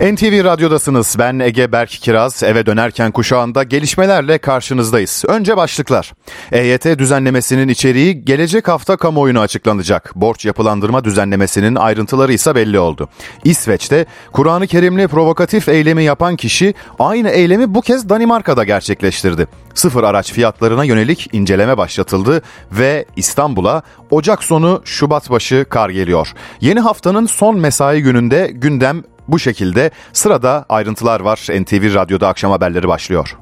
NTV Radyo'dasınız. Ben Ege Berk Kiraz. Eve dönerken kuşağında gelişmelerle karşınızdayız. Önce başlıklar. EYT düzenlemesinin içeriği gelecek hafta kamuoyuna açıklanacak. Borç yapılandırma düzenlemesinin ayrıntıları ise belli oldu. İsveç'te Kur'an-ı Kerimli provokatif eylemi yapan kişi aynı eylemi bu kez Danimarka'da gerçekleştirdi. Sıfır araç fiyatlarına yönelik inceleme başlatıldı ve İstanbul'a Ocak sonu Şubat başı kar geliyor. Yeni haftanın son mesai gününde gündem bu şekilde sırada ayrıntılar var. NTV Radyo'da akşam haberleri başlıyor.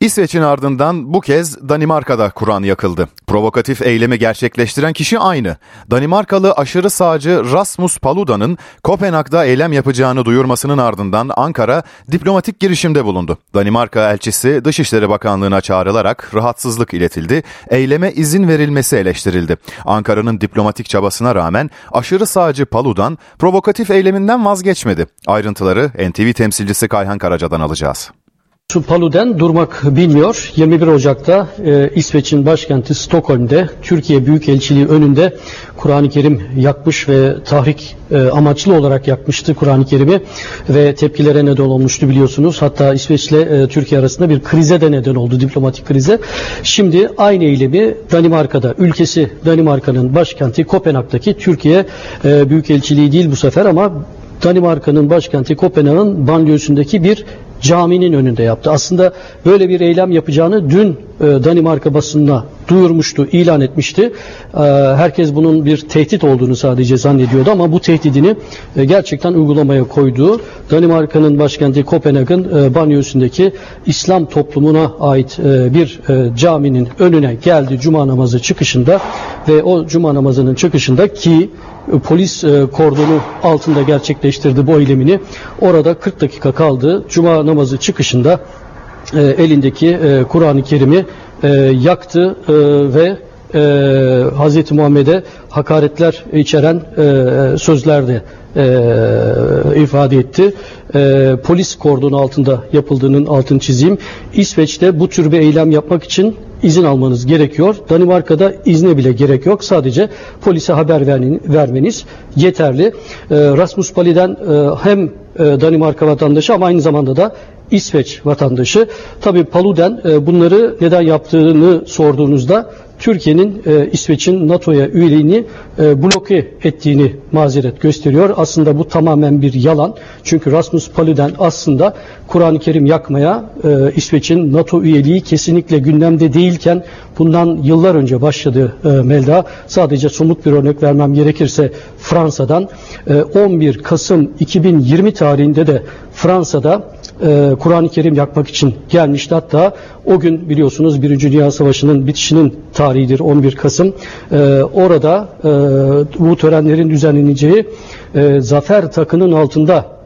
İsveç'in ardından bu kez Danimarka'da Kur'an yakıldı. Provokatif eylemi gerçekleştiren kişi aynı. Danimarkalı aşırı sağcı Rasmus Paluda'nın Kopenhag'da eylem yapacağını duyurmasının ardından Ankara diplomatik girişimde bulundu. Danimarka elçisi Dışişleri Bakanlığı'na çağrılarak rahatsızlık iletildi. Eyleme izin verilmesi eleştirildi. Ankara'nın diplomatik çabasına rağmen aşırı sağcı Paludan provokatif eyleminden vazgeçmedi. Ayrıntıları NTV temsilcisi Kayhan Karaca'dan alacağız. Palu'den durmak bilmiyor. 21 Ocak'ta e, İsveç'in başkenti Stockholm'de Türkiye Büyükelçiliği önünde Kur'an-ı Kerim yakmış ve tahrik e, amaçlı olarak yakmıştı Kur'an-ı Kerim'i ve tepkilere neden olmuştu biliyorsunuz. Hatta İsveç ile e, Türkiye arasında bir krize de neden oldu, diplomatik krize. Şimdi aynı eylemi Danimarka'da, ülkesi Danimarka'nın başkenti Kopenhag'daki Türkiye e, Büyükelçiliği değil bu sefer ama Danimarka'nın başkenti Kopenhag'ın banliyösündeki bir caminin önünde yaptı. Aslında böyle bir eylem yapacağını dün e, Danimarka basınına duyurmuştu, ilan etmişti. E, herkes bunun bir tehdit olduğunu sadece zannediyordu ama bu tehdidini e, gerçekten uygulamaya koyduğu Danimarka'nın başkenti Kopenhag'ın e, banyosundaki İslam toplumuna ait bir caminin önüne geldi cuma namazı çıkışında ve o cuma namazının çıkışında ki polis kordonu altında gerçekleştirdi bu eylemini. Orada 40 dakika kaldı. Cuma namazı çıkışında e, elindeki Kur'an-ı Kerim'i yaktı ve Hz. Muhammed'e hakaretler içeren sözler de ifade etti. Polis kordonu altında yapıldığının altını çizeyim. İsveç'te bu tür bir eylem yapmak için izin almanız gerekiyor. Danimarka'da izne bile gerek yok. Sadece polise haber vermeniz yeterli. Ee, Rasmus Paludan e, hem e, Danimarka vatandaşı ama aynı zamanda da İsveç vatandaşı. Tabii Paludan e, bunları neden yaptığını sorduğunuzda Türkiye'nin e, İsveç'in NATO'ya üyeliğini e, bloke ettiğini mazeret gösteriyor. Aslında bu tamamen bir yalan. Çünkü Rasmus Paludan aslında Kur'an-ı Kerim yakmaya e, İsveç'in NATO üyeliği kesinlikle gündemde değilken bundan yıllar önce başladı e, Melda. Sadece somut bir örnek vermem gerekirse Fransa'dan e, 11 Kasım 2020 tarihinde de Fransa'da e, Kur'an-ı Kerim yakmak için gelmişti. Hatta o gün biliyorsunuz Birinci Dünya Savaşı'nın bitişinin tarihidir 11 Kasım. E, orada e, bu törenlerin düzenleneceği e, zafer takının altında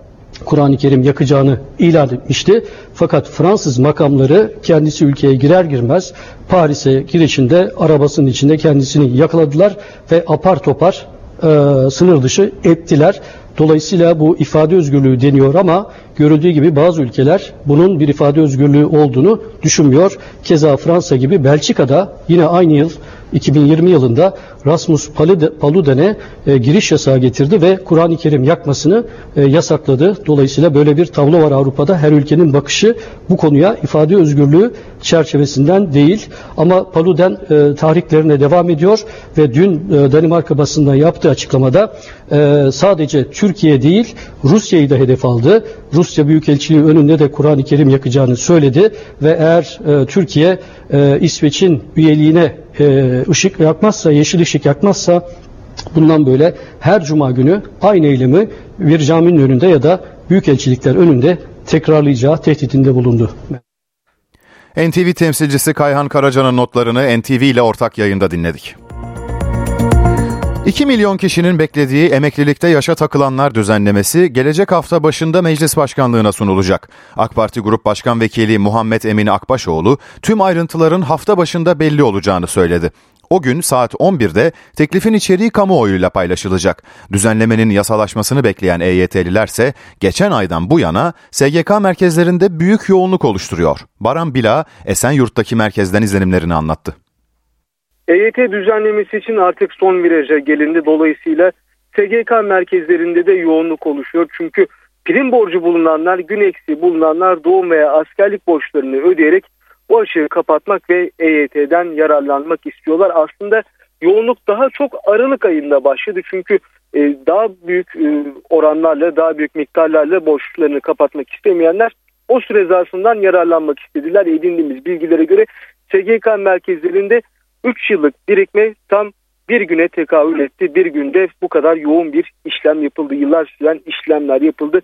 Kur'an-ı Kerim yakacağını ilan etmişti. Fakat Fransız makamları kendisi ülkeye girer girmez Paris'e girişinde arabasının içinde kendisini yakaladılar ve apar topar e, sınır dışı ettiler. Dolayısıyla bu ifade özgürlüğü deniyor ama görüldüğü gibi bazı ülkeler bunun bir ifade özgürlüğü olduğunu düşünmüyor. Keza Fransa gibi Belçika'da yine aynı yıl 2020 yılında Rasmus Paludan'e e, giriş yasağı getirdi ve Kur'an-ı Kerim yakmasını e, yasakladı. Dolayısıyla böyle bir tablo var Avrupa'da. Her ülkenin bakışı bu konuya ifade özgürlüğü çerçevesinden değil. Ama Paludan e, tarihlerine devam ediyor ve dün e, Danimarka basında yaptığı açıklamada e, sadece Türkiye değil Rusya'yı da hedef aldı. Rusya Büyükelçiliği önünde de Kur'an-ı Kerim yakacağını söyledi ve eğer Türkiye İsveç'in üyeliğine e, ışık yakmazsa, yeşil ışık yakmazsa bundan böyle her cuma günü aynı eylemi bir caminin önünde ya da büyükelçilikler önünde tekrarlayacağı tehditinde bulundu. NTV temsilcisi Kayhan Karaca'nın notlarını NTV ile ortak yayında dinledik. 2 milyon kişinin beklediği emeklilikte yaşa takılanlar düzenlemesi gelecek hafta başında meclis başkanlığına sunulacak. AK Parti Grup Başkan Vekili Muhammed Emin Akbaşoğlu tüm ayrıntıların hafta başında belli olacağını söyledi. O gün saat 11'de teklifin içeriği kamuoyuyla paylaşılacak. Düzenlemenin yasalaşmasını bekleyen EYT'liler ise geçen aydan bu yana SGK merkezlerinde büyük yoğunluk oluşturuyor. Baran Bila Esenyurt'taki merkezden izlenimlerini anlattı. EYT düzenlemesi için artık son viraja gelindi. Dolayısıyla SGK merkezlerinde de yoğunluk oluşuyor. Çünkü prim borcu bulunanlar, gün eksiği bulunanlar doğum veya askerlik borçlarını ödeyerek bu açığı kapatmak ve EYT'den yararlanmak istiyorlar. Aslında yoğunluk daha çok Aralık ayında başladı. Çünkü e, daha büyük e, oranlarla, daha büyük miktarlarla borçlarını kapatmak istemeyenler o süre zarfından yararlanmak istediler. Edindiğimiz bilgilere göre SGK merkezlerinde 3 yıllık birikme tam bir güne tekabül etti. Bir günde bu kadar yoğun bir işlem yapıldı. Yıllar süren işlemler yapıldı.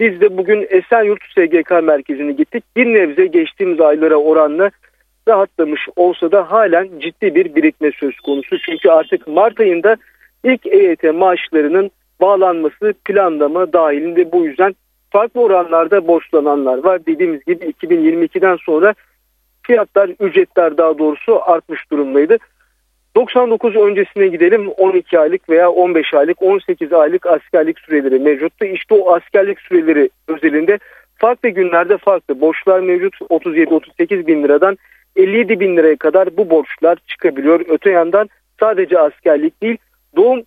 Biz de bugün Esenyurt SGK merkezine gittik. Bir nebze geçtiğimiz aylara oranla rahatlamış olsa da halen ciddi bir birikme söz konusu. Çünkü artık Mart ayında ilk EYT maaşlarının bağlanması planlama dahilinde bu yüzden farklı oranlarda borçlananlar var. Dediğimiz gibi 2022'den sonra fiyatlar, ücretler daha doğrusu artmış durumdaydı. 99 öncesine gidelim 12 aylık veya 15 aylık 18 aylık askerlik süreleri mevcuttu. İşte o askerlik süreleri özelinde farklı günlerde farklı borçlar mevcut 37-38 bin liradan 57 bin liraya kadar bu borçlar çıkabiliyor. Öte yandan sadece askerlik değil doğum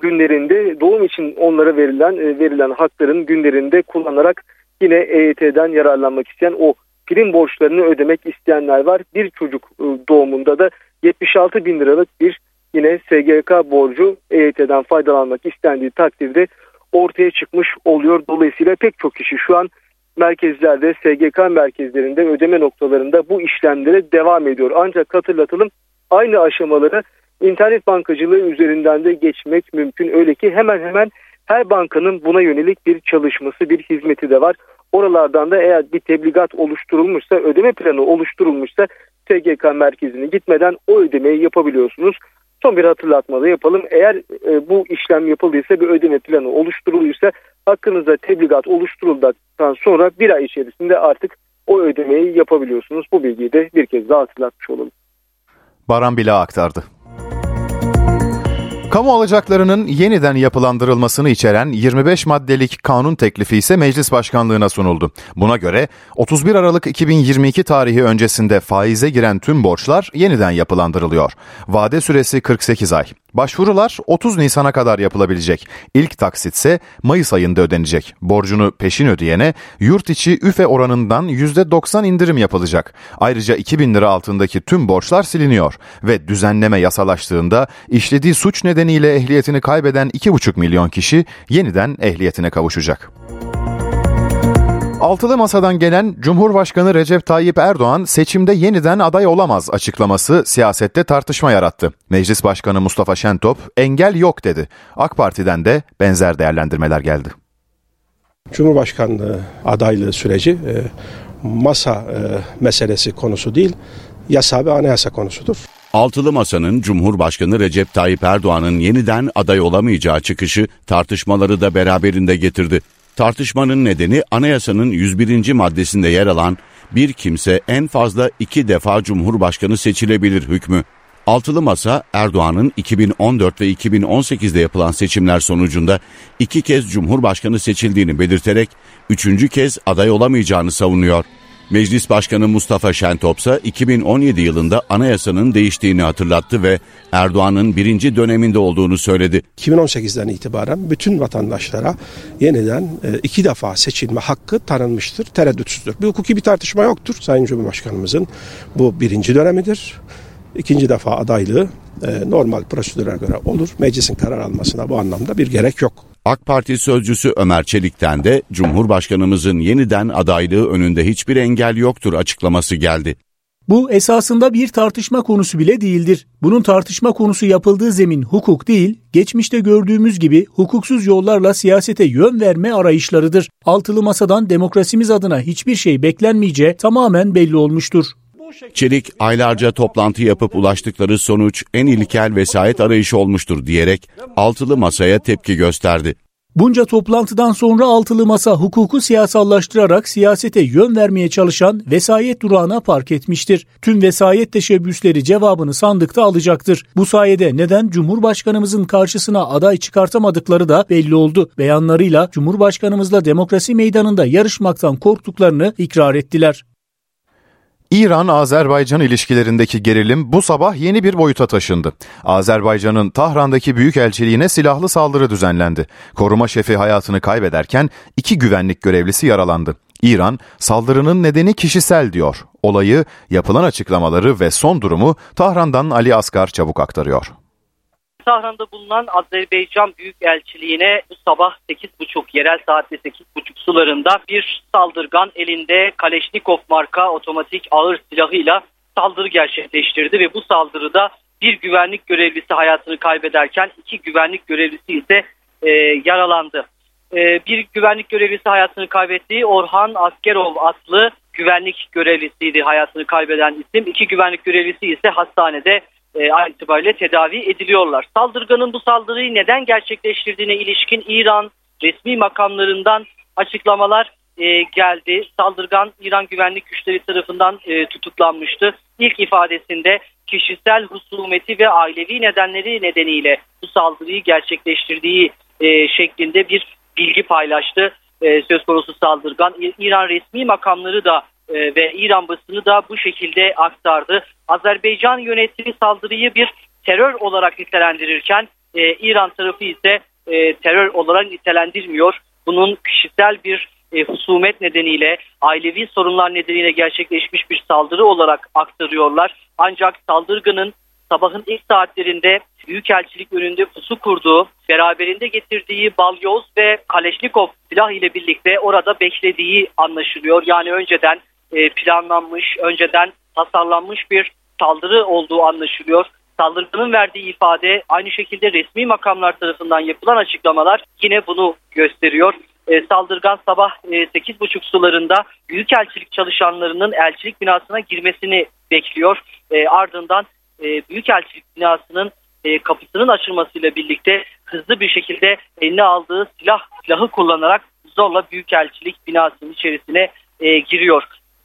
günlerinde doğum için onlara verilen e, verilen hakların günlerinde kullanarak yine EYT'den yararlanmak isteyen o prim borçlarını ödemek isteyenler var. Bir çocuk e, doğumunda da 76 bin liralık bir yine SGK borcu EYT'den faydalanmak istendiği takdirde ortaya çıkmış oluyor. Dolayısıyla pek çok kişi şu an merkezlerde, SGK merkezlerinde, ödeme noktalarında bu işlemlere devam ediyor. Ancak hatırlatalım aynı aşamaları internet bankacılığı üzerinden de geçmek mümkün. Öyle ki hemen hemen her bankanın buna yönelik bir çalışması, bir hizmeti de var. Oralardan da eğer bir tebligat oluşturulmuşsa, ödeme planı oluşturulmuşsa SGK merkezine gitmeden o ödemeyi yapabiliyorsunuz. Son bir hatırlatma da yapalım. Eğer e, bu işlem yapıldıysa bir ödeme planı oluşturulduysa hakkınızda tebligat oluşturulduktan sonra bir ay içerisinde artık o ödemeyi yapabiliyorsunuz. Bu bilgiyi de bir kez daha hatırlatmış olalım. Baran Bila aktardı. Kamu alacaklarının yeniden yapılandırılmasını içeren 25 maddelik kanun teklifi ise meclis başkanlığına sunuldu. Buna göre 31 Aralık 2022 tarihi öncesinde faize giren tüm borçlar yeniden yapılandırılıyor. Vade süresi 48 ay. Başvurular 30 Nisan'a kadar yapılabilecek. İlk taksit ise Mayıs ayında ödenecek. Borcunu peşin ödeyene yurt içi üfe oranından %90 indirim yapılacak. Ayrıca 2000 lira altındaki tüm borçlar siliniyor ve düzenleme yasalaştığında işlediği suç nedeniyle ehliyetini kaybeden 2,5 milyon kişi yeniden ehliyetine kavuşacak. Altılı Masa'dan gelen Cumhurbaşkanı Recep Tayyip Erdoğan seçimde yeniden aday olamaz açıklaması siyasette tartışma yarattı. Meclis Başkanı Mustafa Şentop engel yok dedi. AK Parti'den de benzer değerlendirmeler geldi. Cumhurbaşkanlığı adaylığı süreci e, masa e, meselesi konusu değil, yasa ve anayasa konusudur. Altılı Masa'nın Cumhurbaşkanı Recep Tayyip Erdoğan'ın yeniden aday olamayacağı çıkışı tartışmaları da beraberinde getirdi. Tartışmanın nedeni anayasanın 101. maddesinde yer alan bir kimse en fazla iki defa Cumhurbaşkanı seçilebilir hükmü. Altılı Masa Erdoğan'ın 2014 ve 2018'de yapılan seçimler sonucunda iki kez Cumhurbaşkanı seçildiğini belirterek üçüncü kez aday olamayacağını savunuyor. Meclis Başkanı Mustafa Şentop ise 2017 yılında anayasanın değiştiğini hatırlattı ve Erdoğan'ın birinci döneminde olduğunu söyledi. 2018'den itibaren bütün vatandaşlara yeniden e, iki defa seçilme hakkı tanınmıştır, tereddütsüzdür. Bir hukuki bir tartışma yoktur. Sayın Cumhurbaşkanımızın bu birinci dönemidir. İkinci defa adaylığı e, normal prosedüre göre olur. Meclisin karar almasına bu anlamda bir gerek yok. AK Parti sözcüsü Ömer Çelik'ten de Cumhurbaşkanımızın yeniden adaylığı önünde hiçbir engel yoktur açıklaması geldi. Bu esasında bir tartışma konusu bile değildir. Bunun tartışma konusu yapıldığı zemin hukuk değil, geçmişte gördüğümüz gibi hukuksuz yollarla siyasete yön verme arayışlarıdır. Altılı masadan demokrasimiz adına hiçbir şey beklenmeyeceği tamamen belli olmuştur. Çelik aylarca toplantı yapıp ulaştıkları sonuç en ilkel vesayet arayışı olmuştur diyerek altılı masaya tepki gösterdi. Bunca toplantıdan sonra altılı masa hukuku siyasallaştırarak siyasete yön vermeye çalışan vesayet durağına park etmiştir. Tüm vesayet teşebbüsleri cevabını sandıkta alacaktır. Bu sayede neden Cumhurbaşkanımızın karşısına aday çıkartamadıkları da belli oldu. Beyanlarıyla Cumhurbaşkanımızla demokrasi meydanında yarışmaktan korktuklarını ikrar ettiler. İran-Azerbaycan ilişkilerindeki gerilim bu sabah yeni bir boyuta taşındı. Azerbaycan'ın Tahran'daki büyükelçiliğine silahlı saldırı düzenlendi. Koruma şefi hayatını kaybederken iki güvenlik görevlisi yaralandı. İran, saldırının nedeni kişisel diyor. Olayı, yapılan açıklamaları ve son durumu Tahran'dan Ali Asgar çabuk aktarıyor. Tahran'da bulunan Azerbaycan Büyükelçiliğine bu sabah 8.30 yerel saatte 8.30 sularında bir saldırgan elinde Kaleşnikov marka otomatik ağır silahıyla saldırı gerçekleştirdi ve bu saldırıda bir güvenlik görevlisi hayatını kaybederken iki güvenlik görevlisi ise e, yaralandı. E, bir güvenlik görevlisi hayatını kaybettiği Orhan Askerov adlı güvenlik görevlisiydi hayatını kaybeden isim. İki güvenlik görevlisi ise hastanede e, an itibariyle tedavi ediliyorlar. Saldırganın bu saldırıyı neden gerçekleştirdiğine ilişkin İran resmi makamlarından açıklamalar e, geldi. Saldırgan İran güvenlik güçleri tarafından e, tutuklanmıştı. İlk ifadesinde kişisel husumeti ve ailevi nedenleri nedeniyle bu saldırıyı gerçekleştirdiği e, şeklinde bir bilgi paylaştı. E, söz konusu saldırgan İran resmi makamları da ve İran basını da bu şekilde aktardı. Azerbaycan yönetimi saldırıyı bir terör olarak nitelendirirken e, İran tarafı ise e, terör olarak nitelendirmiyor. Bunun kişisel bir e, husumet nedeniyle, ailevi sorunlar nedeniyle gerçekleşmiş bir saldırı olarak aktarıyorlar. Ancak saldırganın sabahın ilk saatlerinde Büyükelçilik önünde pusu kurduğu, beraberinde getirdiği balyoz ve Kaleşnikov silah ile birlikte orada beklediği anlaşılıyor. Yani önceden e, planlanmış, önceden tasarlanmış bir saldırı olduğu anlaşılıyor. Saldırının verdiği ifade aynı şekilde resmi makamlar tarafından yapılan açıklamalar yine bunu gösteriyor. E, saldırgan sabah e, 8.30 sularında Büyükelçilik çalışanlarının elçilik binasına girmesini bekliyor. E, ardından e, Büyükelçilik binasının kapısının açılmasıyla birlikte hızlı bir şekilde eline aldığı silah silahı kullanarak zorla Büyükelçilik binasının içerisine giriyor.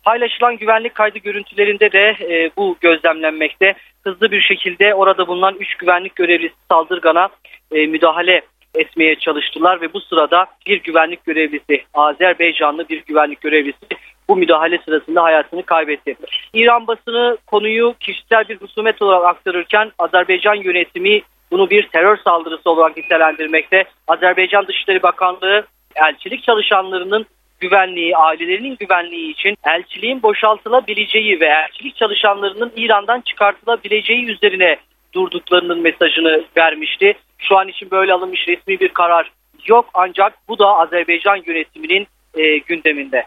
Paylaşılan güvenlik kaydı görüntülerinde de e, bu gözlemlenmekte. Hızlı bir şekilde orada bulunan 3 güvenlik görevlisi saldırgana e, müdahale etmeye çalıştılar ve bu sırada bir güvenlik görevlisi, Azerbaycanlı bir güvenlik görevlisi bu müdahale sırasında hayatını kaybetti. İran basını konuyu kişisel bir husumet olarak aktarırken Azerbaycan yönetimi bunu bir terör saldırısı olarak nitelendirmekte. Azerbaycan Dışişleri Bakanlığı elçilik çalışanlarının güvenliği, ailelerinin güvenliği için elçiliğin boşaltılabileceği ve elçilik çalışanlarının İran'dan çıkartılabileceği üzerine durduklarının mesajını vermişti. Şu an için böyle alınmış resmi bir karar yok ancak bu da Azerbaycan yönetiminin e, gündeminde.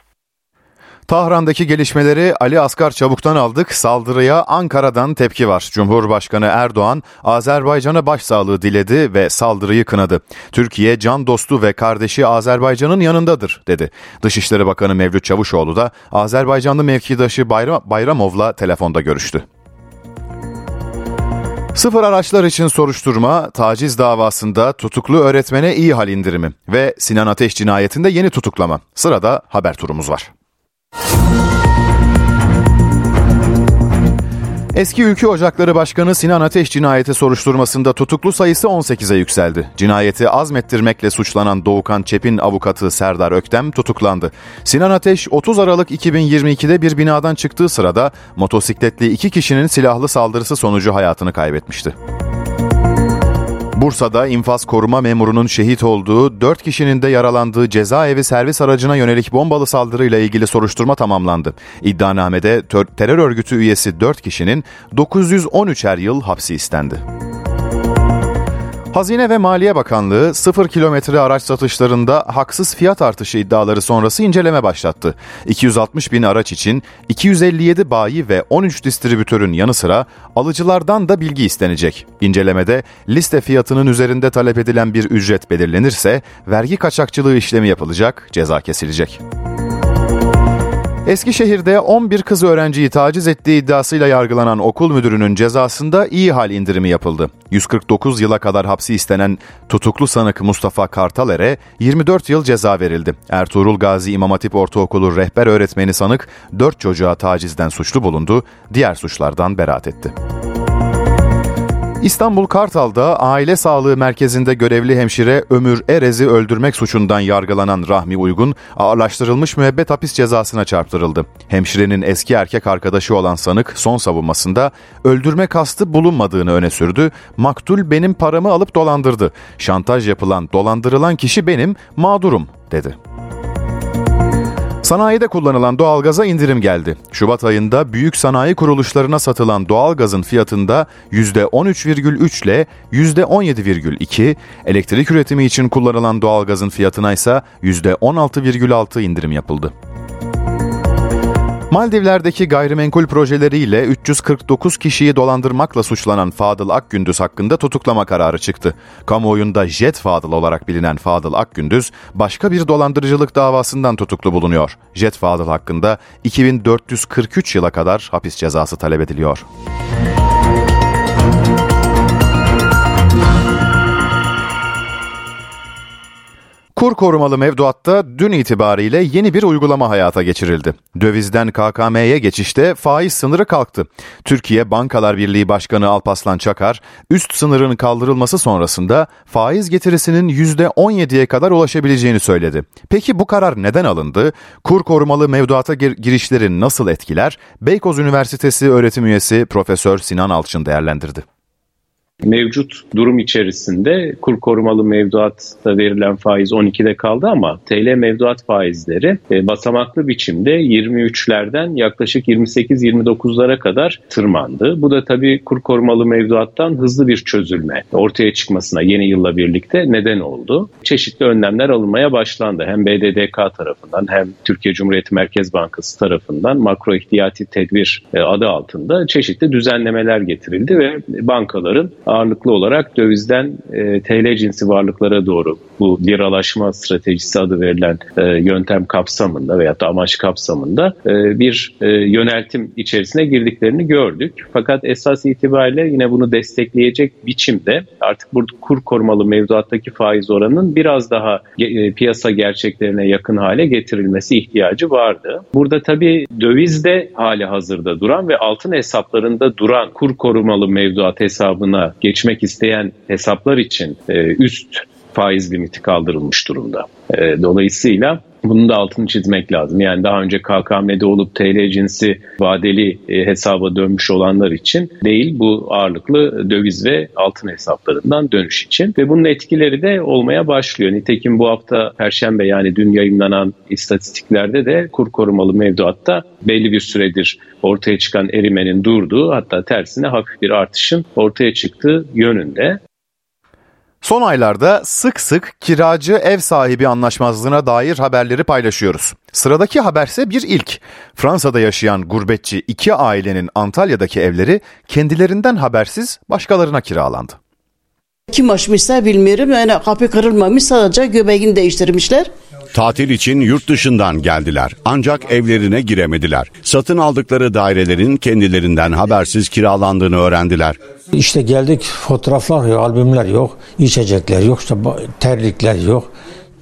Tahran'daki gelişmeleri Ali Asgar Çabuk'tan aldık. Saldırıya Ankara'dan tepki var. Cumhurbaşkanı Erdoğan Azerbaycan'a başsağlığı diledi ve saldırıyı kınadı. Türkiye can dostu ve kardeşi Azerbaycan'ın yanındadır dedi. Dışişleri Bakanı Mevlüt Çavuşoğlu da Azerbaycanlı mevkidaşı Bayram, Bayramov'la telefonda görüştü. Sıfır araçlar için soruşturma, taciz davasında tutuklu öğretmene iyi hal indirimi ve Sinan Ateş cinayetinde yeni tutuklama. Sırada haber turumuz var. Eski Ülke Ocakları Başkanı Sinan Ateş cinayeti soruşturmasında tutuklu sayısı 18'e yükseldi. Cinayeti azmettirmekle suçlanan Doğukan Çep'in avukatı Serdar Öktem tutuklandı. Sinan Ateş 30 Aralık 2022'de bir binadan çıktığı sırada motosikletli iki kişinin silahlı saldırısı sonucu hayatını kaybetmişti. Bursa'da infaz koruma memurunun şehit olduğu, 4 kişinin de yaralandığı cezaevi servis aracına yönelik bombalı saldırıyla ilgili soruşturma tamamlandı. İddianamede terör örgütü üyesi 4 kişinin 913'er yıl hapsi istendi. Hazine ve Maliye Bakanlığı sıfır kilometre araç satışlarında haksız fiyat artışı iddiaları sonrası inceleme başlattı. 260 bin araç için 257 bayi ve 13 distribütörün yanı sıra alıcılardan da bilgi istenecek. İncelemede liste fiyatının üzerinde talep edilen bir ücret belirlenirse vergi kaçakçılığı işlemi yapılacak, ceza kesilecek. Eskişehir'de 11 kız öğrenciyi taciz ettiği iddiasıyla yargılanan okul müdürünün cezasında iyi hal indirimi yapıldı. 149 yıla kadar hapsi istenen tutuklu sanık Mustafa Kartaler'e 24 yıl ceza verildi. Ertuğrul Gazi İmam Hatip Ortaokulu rehber öğretmeni sanık 4 çocuğa tacizden suçlu bulundu, diğer suçlardan beraat etti. İstanbul Kartal'da aile sağlığı merkezinde görevli hemşire Ömür Erez'i öldürmek suçundan yargılanan Rahmi Uygun ağırlaştırılmış müebbet hapis cezasına çarptırıldı. Hemşirenin eski erkek arkadaşı olan sanık son savunmasında öldürme kastı bulunmadığını öne sürdü. Maktul benim paramı alıp dolandırdı. Şantaj yapılan, dolandırılan kişi benim, mağdurum dedi. Sanayide kullanılan doğalgaza indirim geldi. Şubat ayında büyük sanayi kuruluşlarına satılan doğalgazın fiyatında %13,3 ile %17,2, elektrik üretimi için kullanılan doğalgazın fiyatına ise %16,6 indirim yapıldı. Maldivler'deki gayrimenkul projeleriyle 349 kişiyi dolandırmakla suçlanan Fadıl Akgündüz hakkında tutuklama kararı çıktı. Kamuoyunda Jet Fadıl olarak bilinen Fadıl Akgündüz başka bir dolandırıcılık davasından tutuklu bulunuyor. Jet Fadıl hakkında 2443 yıla kadar hapis cezası talep ediliyor. Kur korumalı mevduatta dün itibariyle yeni bir uygulama hayata geçirildi. Dövizden KKM'ye geçişte faiz sınırı kalktı. Türkiye Bankalar Birliği Başkanı Alpaslan Çakar, üst sınırın kaldırılması sonrasında faiz getirisinin %17'ye kadar ulaşabileceğini söyledi. Peki bu karar neden alındı? Kur korumalı mevduata gir- girişleri nasıl etkiler? Beykoz Üniversitesi öğretim üyesi Profesör Sinan Alçın değerlendirdi. Mevcut durum içerisinde kur korumalı mevduatta verilen faiz 12'de kaldı ama TL mevduat faizleri e, basamaklı biçimde 23'lerden yaklaşık 28-29'lara kadar tırmandı. Bu da tabii kur korumalı mevduattan hızlı bir çözülme ortaya çıkmasına yeni yılla birlikte neden oldu. Çeşitli önlemler alınmaya başlandı. Hem BDDK tarafından hem Türkiye Cumhuriyeti Merkez Bankası tarafından makro ihtiyati tedbir e, adı altında çeşitli düzenlemeler getirildi ve bankaların ağırlıklı olarak dövizden e, TL cinsi varlıklara doğru bu liralaşma stratejisi adı verilen e, yöntem kapsamında veya da amaç kapsamında e, bir e, yöneltim içerisine girdiklerini gördük. Fakat esas itibariyle yine bunu destekleyecek biçimde artık burada kur korumalı mevduattaki faiz oranının biraz daha e, piyasa gerçeklerine yakın hale getirilmesi ihtiyacı vardı. Burada tabii dövizde hali hazırda duran ve altın hesaplarında duran kur korumalı mevduat hesabına geçmek isteyen hesaplar için e, üst faiz limiti kaldırılmış durumda. E, dolayısıyla bunun da altını çizmek lazım. Yani daha önce KKM'de olup TL cinsi vadeli e, hesaba dönmüş olanlar için değil bu ağırlıklı döviz ve altın hesaplarından dönüş için. Ve bunun etkileri de olmaya başlıyor. Nitekim bu hafta Perşembe yani dün yayınlanan istatistiklerde de kur korumalı mevduatta belli bir süredir ortaya çıkan erimenin durduğu hatta tersine hafif bir artışın ortaya çıktığı yönünde. Son aylarda sık sık kiracı ev sahibi anlaşmazlığına dair haberleri paylaşıyoruz. Sıradaki haberse bir ilk. Fransa'da yaşayan gurbetçi iki ailenin Antalya'daki evleri kendilerinden habersiz başkalarına kiralandı. Kim açmışsa bilmiyorum. Yani kapı kırılmamış sadece göbeğini değiştirmişler. Tatil için yurt dışından geldiler ancak evlerine giremediler. Satın aldıkları dairelerin kendilerinden habersiz kiralandığını öğrendiler. İşte geldik fotoğraflar yok, albümler yok, içecekler yok, işte terlikler yok.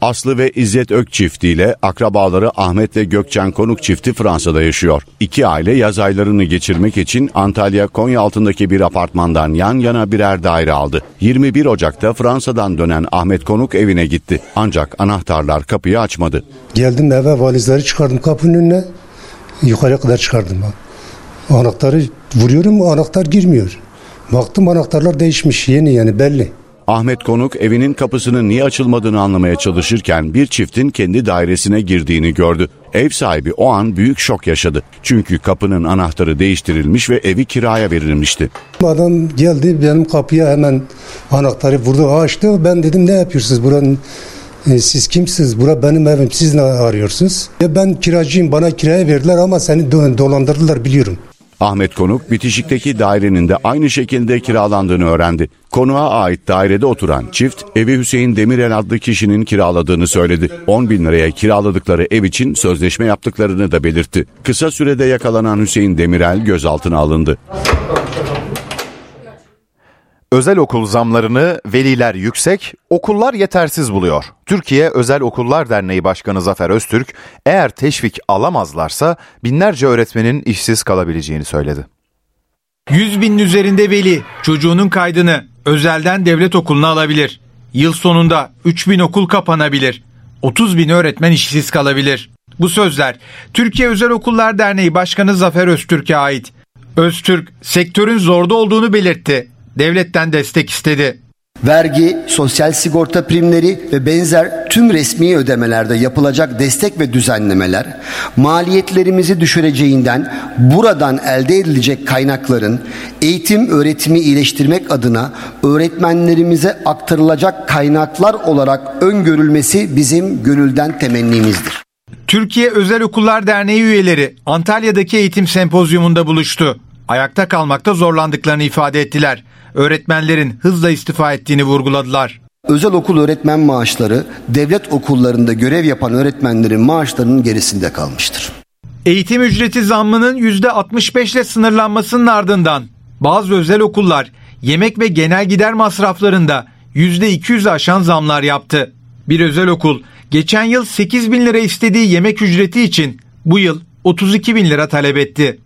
Aslı ve İzzet Ök çiftiyle akrabaları Ahmet ve Gökçen Konuk çifti Fransa'da yaşıyor. İki aile yaz aylarını geçirmek için Antalya Konya altındaki bir apartmandan yan yana birer daire aldı. 21 Ocak'ta Fransa'dan dönen Ahmet Konuk evine gitti. Ancak anahtarlar kapıyı açmadı. Geldim eve valizleri çıkardım kapının önüne. Yukarıya kadar çıkardım. Anahtarı vuruyorum anahtar girmiyor. Baktım anahtarlar değişmiş yeni yani belli. Ahmet Konuk evinin kapısının niye açılmadığını anlamaya çalışırken bir çiftin kendi dairesine girdiğini gördü. Ev sahibi o an büyük şok yaşadı. Çünkü kapının anahtarı değiştirilmiş ve evi kiraya verilmişti. Adam geldi benim kapıya hemen anahtarı vurdu açtı. Ben dedim ne yapıyorsunuz buranın e, siz kimsiniz? Bura benim evim. Siz ne arıyorsunuz? Ya ben kiracıyım. Bana kiraya verdiler ama seni dolandırdılar biliyorum. Ahmet Konuk bitişikteki dairenin de aynı şekilde kiralandığını öğrendi. Konuğa ait dairede oturan çift evi Hüseyin Demirel adlı kişinin kiraladığını söyledi. 10 bin liraya kiraladıkları ev için sözleşme yaptıklarını da belirtti. Kısa sürede yakalanan Hüseyin Demirel gözaltına alındı. Özel okul zamlarını veliler yüksek, okullar yetersiz buluyor. Türkiye Özel Okullar Derneği Başkanı Zafer Öztürk, eğer teşvik alamazlarsa binlerce öğretmenin işsiz kalabileceğini söyledi. 100 binin üzerinde veli çocuğunun kaydını özelden devlet okuluna alabilir. Yıl sonunda 3000 okul kapanabilir. 30 bin öğretmen işsiz kalabilir. Bu sözler Türkiye Özel Okullar Derneği Başkanı Zafer Öztürk'e ait. Öztürk sektörün zorda olduğunu belirtti. Devletten destek istedi vergi, sosyal sigorta primleri ve benzer tüm resmi ödemelerde yapılacak destek ve düzenlemeler maliyetlerimizi düşüreceğinden buradan elde edilecek kaynakların eğitim öğretimi iyileştirmek adına öğretmenlerimize aktarılacak kaynaklar olarak öngörülmesi bizim gönülden temennimizdir. Türkiye Özel Okullar Derneği üyeleri Antalya'daki eğitim sempozyumunda buluştu. Ayakta kalmakta zorlandıklarını ifade ettiler öğretmenlerin hızla istifa ettiğini vurguladılar. Özel okul öğretmen maaşları devlet okullarında görev yapan öğretmenlerin maaşlarının gerisinde kalmıştır. Eğitim ücreti zammının %65 ile sınırlanmasının ardından bazı özel okullar yemek ve genel gider masraflarında %200 aşan zamlar yaptı. Bir özel okul geçen yıl 8 bin lira istediği yemek ücreti için bu yıl 32 bin lira talep etti.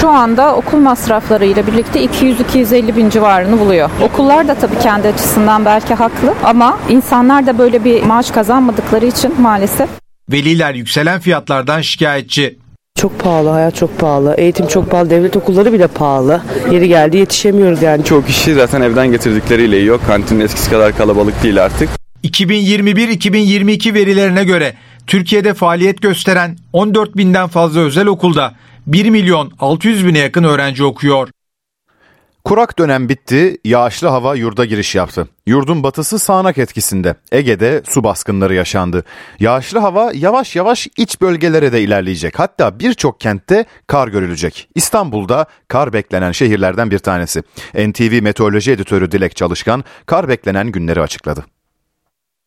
Şu anda okul masrafları ile birlikte 200-250 bin civarını buluyor. Okullar da tabii kendi açısından belki haklı ama insanlar da böyle bir maaş kazanmadıkları için maalesef. Veliler yükselen fiyatlardan şikayetçi. Çok pahalı, hayat çok pahalı. Eğitim çok pahalı, devlet okulları bile pahalı. Yeri geldi yetişemiyoruz yani. Çok kişi zaten evden getirdikleriyle yiyor. Kantinin eskisi kadar kalabalık değil artık. 2021-2022 verilerine göre Türkiye'de faaliyet gösteren 14 binden fazla özel okulda 1 milyon 600 bine yakın öğrenci okuyor. Kurak dönem bitti, yağışlı hava yurda giriş yaptı. Yurdun batısı sağanak etkisinde. Ege'de su baskınları yaşandı. Yağışlı hava yavaş yavaş iç bölgelere de ilerleyecek. Hatta birçok kentte kar görülecek. İstanbul'da kar beklenen şehirlerden bir tanesi. NTV Meteoroloji Editörü Dilek Çalışkan kar beklenen günleri açıkladı.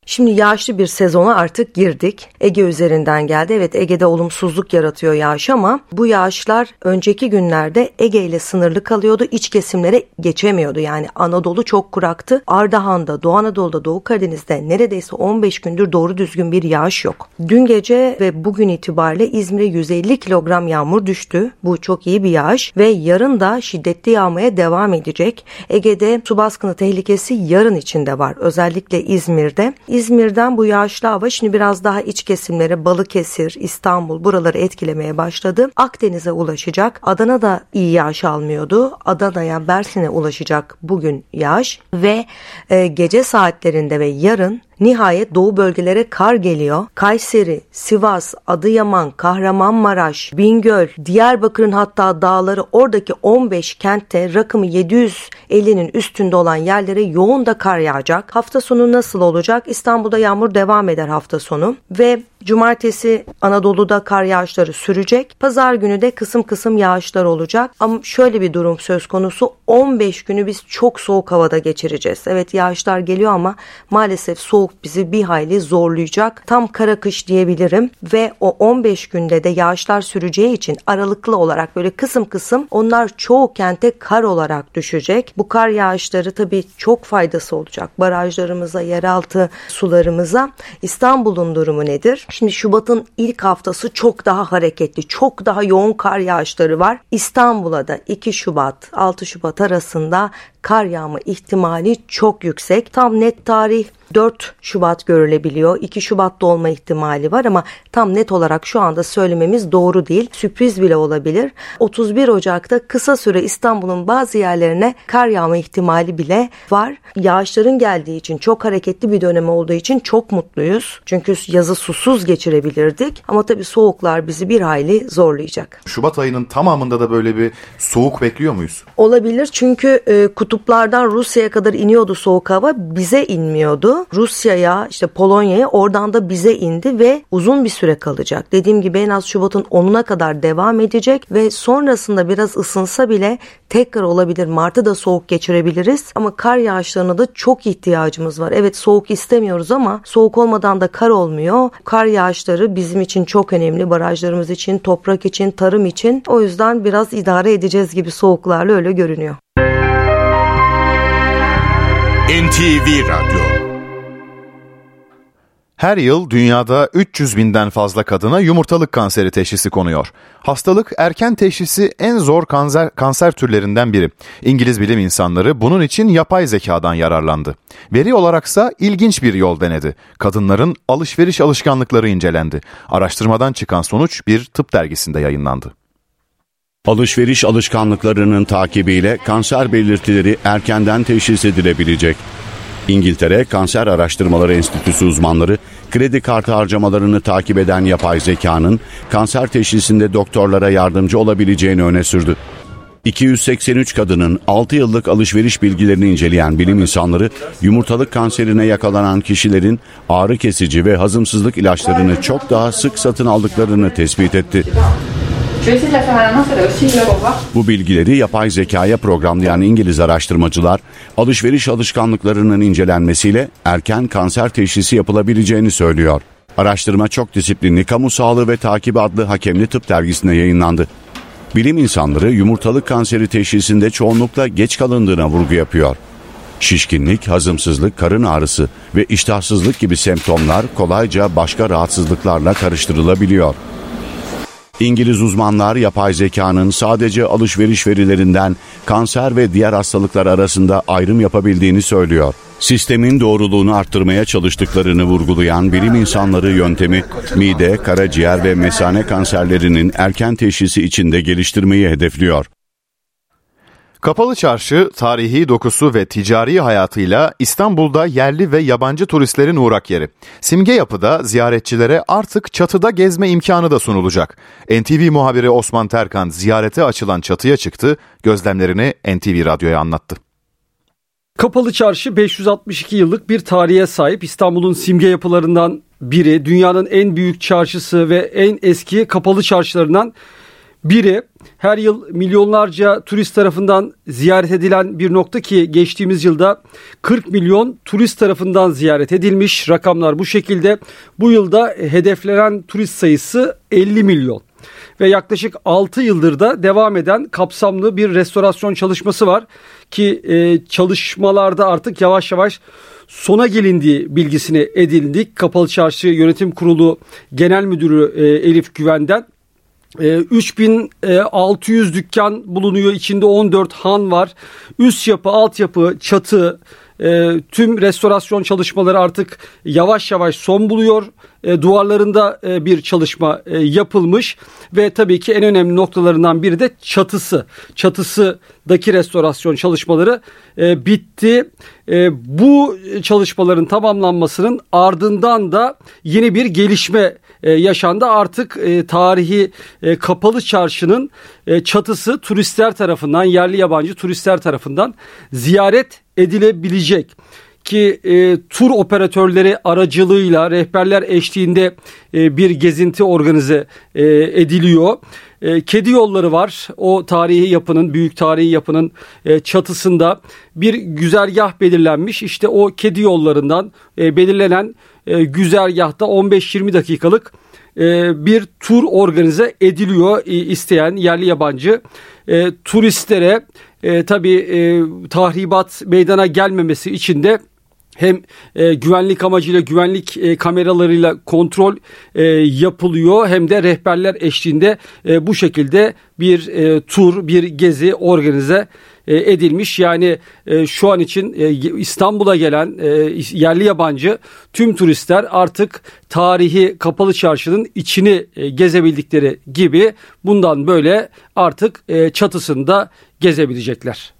Şimdi yağışlı bir sezona artık girdik. Ege üzerinden geldi. Evet Ege'de olumsuzluk yaratıyor yağış ama bu yağışlar önceki günlerde Ege ile sınırlı kalıyordu. İç kesimlere geçemiyordu. Yani Anadolu çok kuraktı. Ardahan'da, Doğu Anadolu'da, Doğu Karadeniz'de neredeyse 15 gündür doğru düzgün bir yağış yok. Dün gece ve bugün itibariyle İzmir'e 150 kilogram yağmur düştü. Bu çok iyi bir yağış ve yarın da şiddetli yağmaya devam edecek. Ege'de su baskını tehlikesi yarın içinde var. Özellikle İzmir'de. İzmir'den bu yağışlı hava şimdi biraz daha iç kesimlere Balıkesir, İstanbul buraları etkilemeye başladı. Akdeniz'e ulaşacak. Adana da iyi yağış almıyordu. Adana'ya, Bersin'e ulaşacak bugün yağış ve e, gece saatlerinde ve yarın Nihayet doğu bölgelere kar geliyor. Kayseri, Sivas, Adıyaman, Kahramanmaraş, Bingöl, Diyarbakır'ın hatta dağları oradaki 15 kentte rakımı 750'nin üstünde olan yerlere yoğun da kar yağacak. Hafta sonu nasıl olacak? İstanbul'da yağmur devam eder hafta sonu ve Cumartesi Anadolu'da kar yağışları sürecek. Pazar günü de kısım kısım yağışlar olacak. Ama şöyle bir durum söz konusu 15 günü biz çok soğuk havada geçireceğiz. Evet yağışlar geliyor ama maalesef soğuk bizi bir hayli zorlayacak. Tam kara kış diyebilirim ve o 15 günde de yağışlar süreceği için aralıklı olarak böyle kısım kısım onlar çoğu kente kar olarak düşecek. Bu kar yağışları tabii çok faydası olacak. Barajlarımıza, yeraltı sularımıza. İstanbul'un durumu nedir? Şimdi Şubat'ın ilk haftası çok daha hareketli, çok daha yoğun kar yağışları var. İstanbul'a da 2 Şubat, 6 Şubat arasında kar yağma ihtimali çok yüksek. Tam net tarih 4 Şubat görülebiliyor. 2 Şubat'ta olma ihtimali var ama tam net olarak şu anda söylememiz doğru değil. Sürpriz bile olabilir. 31 Ocak'ta kısa süre İstanbul'un bazı yerlerine kar yağma ihtimali bile var. Yağışların geldiği için çok hareketli bir dönem olduğu için çok mutluyuz. Çünkü yazı susuz geçirebilirdik. Ama tabii soğuklar bizi bir hayli zorlayacak. Şubat ayının tamamında da böyle bir soğuk bekliyor muyuz? Olabilir çünkü e, kutuplardan Rusya'ya kadar iniyordu soğuk hava bize inmiyordu. Rusya'ya işte Polonya'ya oradan da bize indi ve uzun bir süre kalacak. Dediğim gibi en az Şubat'ın 10'una kadar devam edecek ve sonrasında biraz ısınsa bile tekrar olabilir. Mart'ı da soğuk geçirebiliriz ama kar yağışlarına da çok ihtiyacımız var. Evet soğuk istemiyoruz ama soğuk olmadan da kar olmuyor. Kar yağışları bizim için çok önemli. Barajlarımız için, toprak için, tarım için. O yüzden biraz idare edeceğiz gibi soğuklarla öyle görünüyor. NTV Radyo Her yıl dünyada 300 binden fazla kadına yumurtalık kanseri teşhisi konuyor. Hastalık erken teşhisi en zor kanser, kanser türlerinden biri. İngiliz bilim insanları bunun için yapay zekadan yararlandı. Veri olaraksa ilginç bir yol denedi. Kadınların alışveriş alışkanlıkları incelendi. Araştırmadan çıkan sonuç bir tıp dergisinde yayınlandı. Alışveriş alışkanlıklarının takibiyle kanser belirtileri erkenden teşhis edilebilecek. İngiltere Kanser Araştırmaları Enstitüsü uzmanları kredi kartı harcamalarını takip eden yapay zekanın kanser teşhisinde doktorlara yardımcı olabileceğini öne sürdü. 283 kadının 6 yıllık alışveriş bilgilerini inceleyen bilim insanları yumurtalık kanserine yakalanan kişilerin ağrı kesici ve hazımsızlık ilaçlarını çok daha sık satın aldıklarını tespit etti. Bu bilgileri yapay zekaya programlayan İngiliz araştırmacılar, alışveriş alışkanlıklarının incelenmesiyle erken kanser teşhisi yapılabileceğini söylüyor. Araştırma çok disiplinli Kamu Sağlığı ve Takibi adlı hakemli tıp dergisinde yayınlandı. Bilim insanları yumurtalık kanseri teşhisinde çoğunlukla geç kalındığına vurgu yapıyor. Şişkinlik, hazımsızlık, karın ağrısı ve iştahsızlık gibi semptomlar kolayca başka rahatsızlıklarla karıştırılabiliyor. İngiliz uzmanlar yapay zekanın sadece alışveriş verilerinden kanser ve diğer hastalıklar arasında ayrım yapabildiğini söylüyor. Sistemin doğruluğunu arttırmaya çalıştıklarını vurgulayan bilim insanları yöntemi mide, karaciğer ve mesane kanserlerinin erken teşhisi içinde geliştirmeyi hedefliyor. Kapalı Çarşı, tarihi dokusu ve ticari hayatıyla İstanbul'da yerli ve yabancı turistlerin uğrak yeri. Simge yapıda ziyaretçilere artık çatıda gezme imkanı da sunulacak. NTV muhabiri Osman Terkan ziyarete açılan çatıya çıktı, gözlemlerini NTV Radyo'ya anlattı. Kapalı Çarşı 562 yıllık bir tarihe sahip İstanbul'un simge yapılarından biri. Dünyanın en büyük çarşısı ve en eski kapalı çarşılarından biri her yıl milyonlarca turist tarafından ziyaret edilen bir nokta ki geçtiğimiz yılda 40 milyon turist tarafından ziyaret edilmiş. Rakamlar bu şekilde. Bu yılda hedeflenen turist sayısı 50 milyon ve yaklaşık 6 yıldır da devam eden kapsamlı bir restorasyon çalışması var ki e, çalışmalarda artık yavaş yavaş sona gelindiği bilgisini edindik. Kapalı Çarşı Yönetim Kurulu Genel Müdürü e, Elif Güven'den 3600 e, dükkan bulunuyor. İçinde 14 han var. Üst yapı, altyapı, çatı, e, tüm restorasyon çalışmaları artık yavaş yavaş son buluyor. E, duvarlarında e, bir çalışma e, yapılmış ve tabii ki en önemli noktalarından biri de çatısı. Çatısıdaki restorasyon çalışmaları e, bitti. E, bu çalışmaların tamamlanmasının ardından da yeni bir gelişme e, yaşandı. Artık e, tarihi e, kapalı çarşının e, çatısı turistler tarafından yerli yabancı turistler tarafından ziyaret edilebilecek ki e, tur operatörleri aracılığıyla rehberler eşliğinde e, bir gezinti organize e, ediliyor. E, kedi yolları var. O tarihi yapının, büyük tarihi yapının e, çatısında bir güzergah belirlenmiş. İşte o kedi yollarından e, belirlenen e, güzergahta 15-20 dakikalık e, bir tur organize ediliyor e, isteyen yerli yabancı e, turistlere e, tabii e, tahribat meydana gelmemesi için de hem e, güvenlik amacıyla güvenlik e, kameralarıyla kontrol e, yapılıyor hem de rehberler eşliğinde e, bu şekilde bir e, tur bir gezi organize e, edilmiş. Yani e, şu an için e, İstanbul'a gelen e, yerli yabancı tüm turistler artık tarihi kapalı çarşının içini e, gezebildikleri gibi bundan böyle artık e, çatısında gezebilecekler.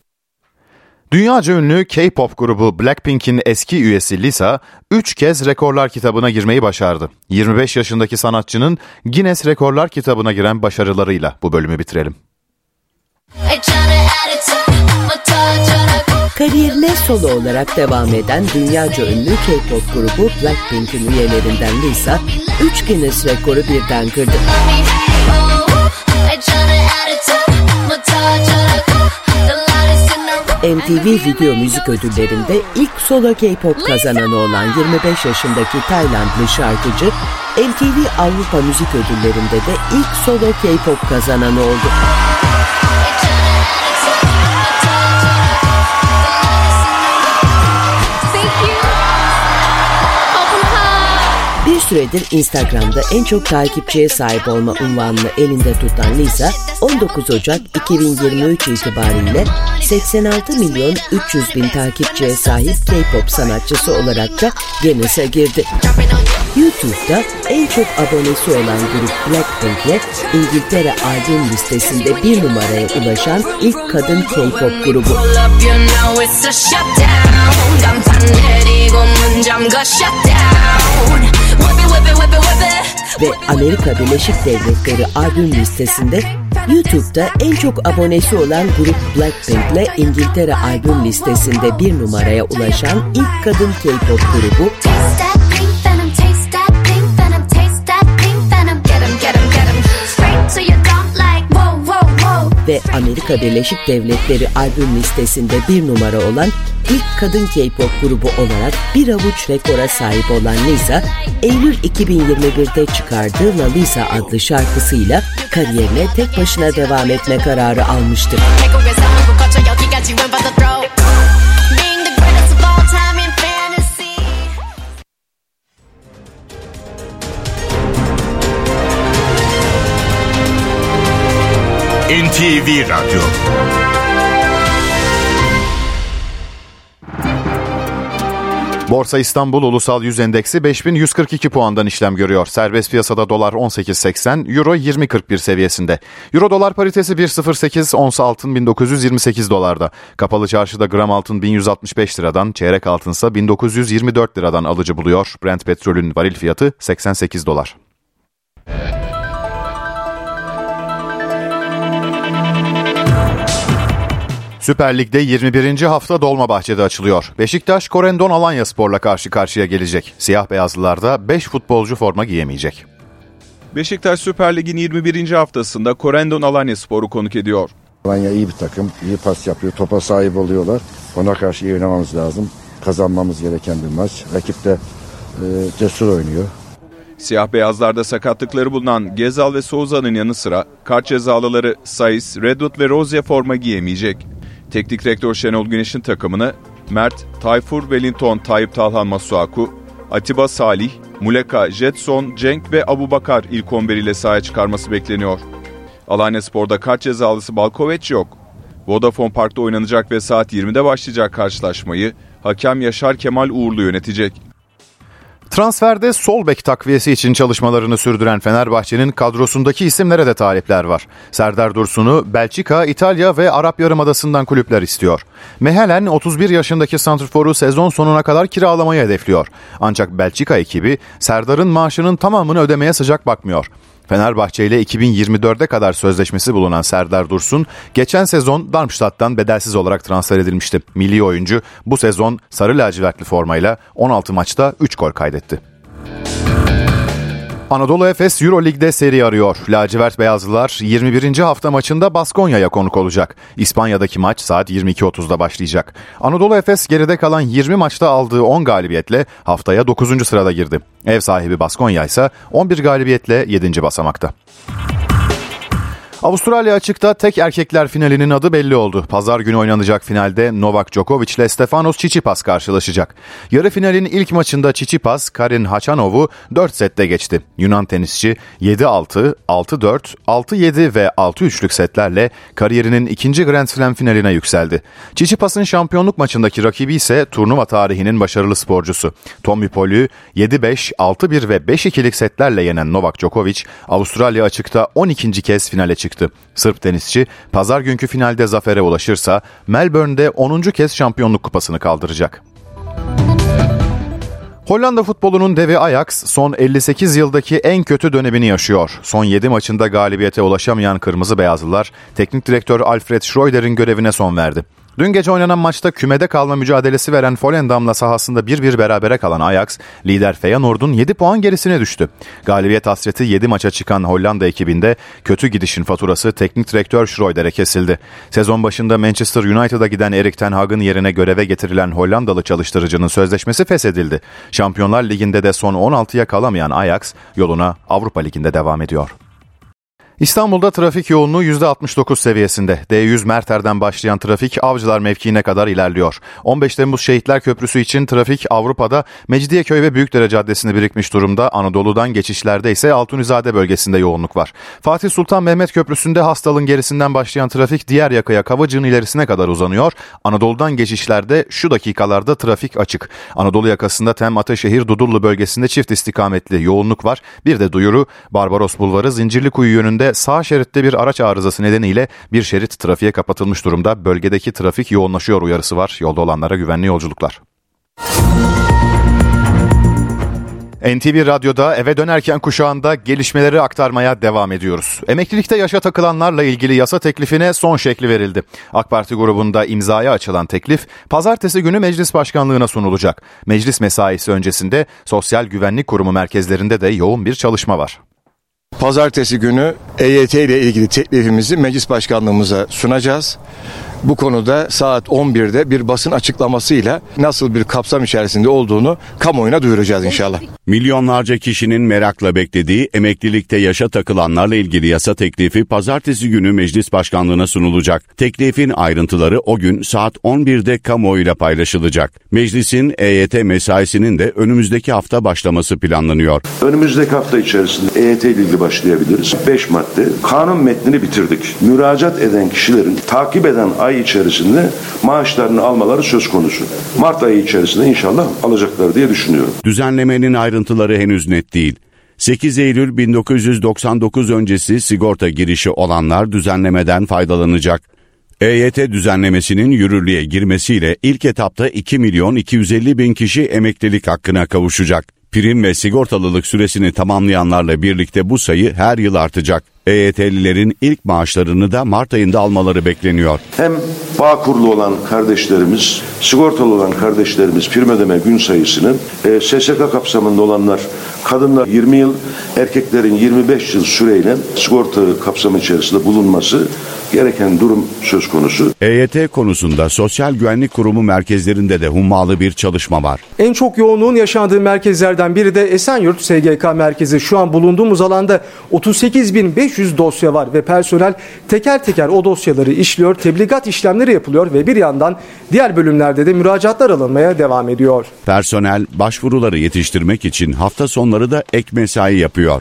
Dünyaca ünlü K-pop grubu Blackpink'in eski üyesi Lisa 3 kez rekorlar kitabına girmeyi başardı. 25 yaşındaki sanatçının Guinness Rekorlar kitabına giren başarılarıyla bu bölümü bitirelim. Kariyerine solo olarak devam eden dünyaca ünlü K-pop grubu Blackpink'in üyelerinden Lisa 3 Guinness rekoru birden kırdı. MTV Video Müzik Ödülleri'nde ilk solo K-pop kazananı olan 25 yaşındaki Taylandlı şarkıcı, MTV Avrupa Müzik Ödülleri'nde de ilk solo K-pop kazananı oldu. Süredir Instagram'da en çok takipçiye sahip olma unvanını elinde tutan Lisa, 19 Ocak 2023 itibariyle 86 milyon 300 bin takipçiye sahip K-pop sanatçısı olarak da Guinness'e girdi. YouTube'da en çok abonesi olan grup Blackpink'le İngiltere albüm listesinde bir numaraya ulaşan ilk kadın K-pop grubu. Ve Amerika Birleşik Devletleri albüm listesinde YouTube'da en çok abonesi olan grup Blackpink'le İngiltere albüm listesinde bir numaraya ulaşan ilk kadın K-pop grubu ve Amerika Birleşik Devletleri albüm listesinde bir numara olan ilk kadın K-pop grubu olarak bir avuç rekora sahip olan Lisa, Eylül 2021'de çıkardığı La Lisa adlı şarkısıyla kariyerine tek başına devam etme kararı almıştı. NTV Radyo Borsa İstanbul Ulusal Yüz Endeksi 5142 puandan işlem görüyor. Serbest piyasada dolar 18.80, euro 20.41 seviyesinde. Euro dolar paritesi 1.08, ons altın 1928 dolarda. Kapalı çarşıda gram altın 1165 liradan, çeyrek altınsa 1924 liradan alıcı buluyor. Brent petrolün varil fiyatı 88 dolar. Süper Lig'de 21. hafta Dolmabahçe'de açılıyor. Beşiktaş Korendon Alanya Spor'la karşı karşıya gelecek. Siyah beyazlılarda 5 futbolcu forma giyemeyecek. Beşiktaş Süper Lig'in 21. haftasında Korendon Alanya Spor'u konuk ediyor. Alanya iyi bir takım, iyi pas yapıyor, topa sahip oluyorlar. Ona karşı iyi oynamamız lazım. Kazanmamız gereken bir maç. Rakip de e, cesur oynuyor. Siyah beyazlarda sakatlıkları bulunan Gezal ve Souza'nın yanı sıra kart cezalıları Saiz, Redwood ve Rozier forma giyemeyecek. Teknik direktör Şenol Güneş'in takımını Mert, Tayfur Wellington, Tayyip Talhan Masuaku, Atiba Salih, Muleka, Jetson, Cenk ve Abu Bakar ilk 11 ile sahaya çıkarması bekleniyor. Alanya Spor'da kart cezalısı Balkoveç yok. Vodafone Park'ta oynanacak ve saat 20'de başlayacak karşılaşmayı hakem Yaşar Kemal Uğurlu yönetecek. Transferde sol bek takviyesi için çalışmalarını sürdüren Fenerbahçe'nin kadrosundaki isimlere de talipler var. Serdar Dursun'u Belçika, İtalya ve Arap Yarımadası'ndan kulüpler istiyor. Mehelen 31 yaşındaki santrforu sezon sonuna kadar kiralamayı hedefliyor. Ancak Belçika ekibi Serdar'ın maaşının tamamını ödemeye sıcak bakmıyor. Fenerbahçe ile 2024'e kadar sözleşmesi bulunan Serdar Dursun, geçen sezon Darmstadt'tan bedelsiz olarak transfer edilmişti. Milli oyuncu bu sezon sarı lacivertli formayla 16 maçta 3 gol kaydetti. Anadolu Efes Euro Lig'de seri arıyor. Lacivert Beyazlılar 21. hafta maçında Baskonya'ya konuk olacak. İspanya'daki maç saat 22.30'da başlayacak. Anadolu Efes geride kalan 20 maçta aldığı 10 galibiyetle haftaya 9. sırada girdi. Ev sahibi Baskonya ise 11 galibiyetle 7. basamakta. Avustralya açıkta tek erkekler finalinin adı belli oldu. Pazar günü oynanacak finalde Novak Djokovic ile Stefanos Tsitsipas karşılaşacak. Yarı finalin ilk maçında Tsitsipas, Karin Hachanov'u 4 sette geçti. Yunan tenisçi 7-6, 6-4, 6-7 ve 6-3'lük setlerle kariyerinin ikinci Grand Slam finaline yükseldi. Tsitsipas'ın şampiyonluk maçındaki rakibi ise turnuva tarihinin başarılı sporcusu. Tommy Paul'ü 7-5, 6-1 ve 5-2'lik setlerle yenen Novak Djokovic, Avustralya açıkta 12. kez finale çıktı çıktı. Sırp tenisçi pazar günkü finalde zafere ulaşırsa Melbourne'de 10. kez şampiyonluk kupasını kaldıracak. Hollanda futbolunun devi Ajax son 58 yıldaki en kötü dönemini yaşıyor. Son 7 maçında galibiyete ulaşamayan Kırmızı Beyazlılar, teknik direktör Alfred Schreuder'in görevine son verdi. Dün gece oynanan maçta kümede kalma mücadelesi veren Volendam'la sahasında 1-1 berabere kalan Ajax, lider Feyenoord'un 7 puan gerisine düştü. Galibiyet hasreti 7 maça çıkan Hollanda ekibinde kötü gidişin faturası teknik direktör Schreuder'e kesildi. Sezon başında Manchester United'a giden Erik Ten Hag'ın yerine göreve getirilen Hollandalı çalıştırıcının sözleşmesi feshedildi. Şampiyonlar Ligi'nde de son 16'ya kalamayan Ajax yoluna Avrupa Ligi'nde devam ediyor. İstanbul'da trafik yoğunluğu %69 seviyesinde. D100 Merter'den başlayan trafik Avcılar mevkiine kadar ilerliyor. 15 Temmuz Şehitler Köprüsü için trafik Avrupa'da Mecidiyeköy ve Büyükdere Caddesi'nde birikmiş durumda. Anadolu'dan geçişlerde ise Altunizade bölgesinde yoğunluk var. Fatih Sultan Mehmet Köprüsü'nde hastalığın gerisinden başlayan trafik diğer yakaya Kavacık'ın ilerisine kadar uzanıyor. Anadolu'dan geçişlerde şu dakikalarda trafik açık. Anadolu yakasında Tem Ataşehir Dudullu bölgesinde çift istikametli yoğunluk var. Bir de duyuru Barbaros Bulvarı Zincirlikuyu yönünde sağ şeritte bir araç arızası nedeniyle bir şerit trafiğe kapatılmış durumda. Bölgedeki trafik yoğunlaşıyor uyarısı var. Yolda olanlara güvenli yolculuklar. NTV Radyo'da eve dönerken kuşağında gelişmeleri aktarmaya devam ediyoruz. Emeklilikte yaşa takılanlarla ilgili yasa teklifine son şekli verildi. AK Parti grubunda imzaya açılan teklif pazartesi günü meclis başkanlığına sunulacak. Meclis mesaisi öncesinde Sosyal Güvenlik Kurumu merkezlerinde de yoğun bir çalışma var. Pazartesi günü EYT ile ilgili teklifimizi meclis başkanlığımıza sunacağız. Bu konuda saat 11'de bir basın açıklamasıyla nasıl bir kapsam içerisinde olduğunu kamuoyuna duyuracağız inşallah. Milyonlarca kişinin merakla beklediği emeklilikte yaşa takılanlarla ilgili yasa teklifi pazartesi günü meclis başkanlığına sunulacak. Teklifin ayrıntıları o gün saat 11'de kamuoyuyla paylaşılacak. Meclisin EYT mesaisinin de önümüzdeki hafta başlaması planlanıyor. Önümüzdeki hafta içerisinde EYT ile ilgili başlayabiliriz. 5 madde. Kanun metnini bitirdik. Müracaat eden kişilerin takip eden ay içerisinde maaşlarını almaları söz konusu. Mart ayı içerisinde inşallah alacaklar diye düşünüyorum. Düzenlemenin ayrıntıları henüz net değil. 8 Eylül 1999 öncesi sigorta girişi olanlar düzenlemeden faydalanacak. EYT düzenlemesinin yürürlüğe girmesiyle ilk etapta 2 milyon 250 bin kişi emeklilik hakkına kavuşacak. Prim ve sigortalılık süresini tamamlayanlarla birlikte bu sayı her yıl artacak. EYT'lilerin ilk maaşlarını da Mart ayında almaları bekleniyor. Hem bağ kurulu olan kardeşlerimiz, sigortalı olan kardeşlerimiz prim ödeme gün sayısını e, SSK kapsamında olanlar kadınlar 20 yıl, erkeklerin 25 yıl süreyle sigorta kapsamı içerisinde bulunması gereken durum söz konusu. EYT konusunda Sosyal Güvenlik Kurumu merkezlerinde de hummalı bir çalışma var. En çok yoğunluğun yaşandığı merkezlerden biri de Esenyurt SGK merkezi. Şu an bulunduğumuz alanda 38.500 dosya var ve personel teker teker o dosyaları işliyor, tebligat işlemleri yapılıyor ve bir yandan diğer bölümlerde de müracaatlar alınmaya devam ediyor. Personel başvuruları yetiştirmek için hafta sonları da ek mesai yapıyor.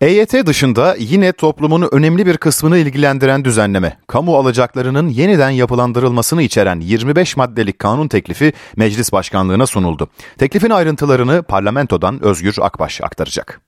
EYT dışında yine toplumun önemli bir kısmını ilgilendiren düzenleme, kamu alacaklarının yeniden yapılandırılmasını içeren 25 maddelik kanun teklifi meclis başkanlığına sunuldu. Teklifin ayrıntılarını parlamentodan Özgür Akbaş aktaracak.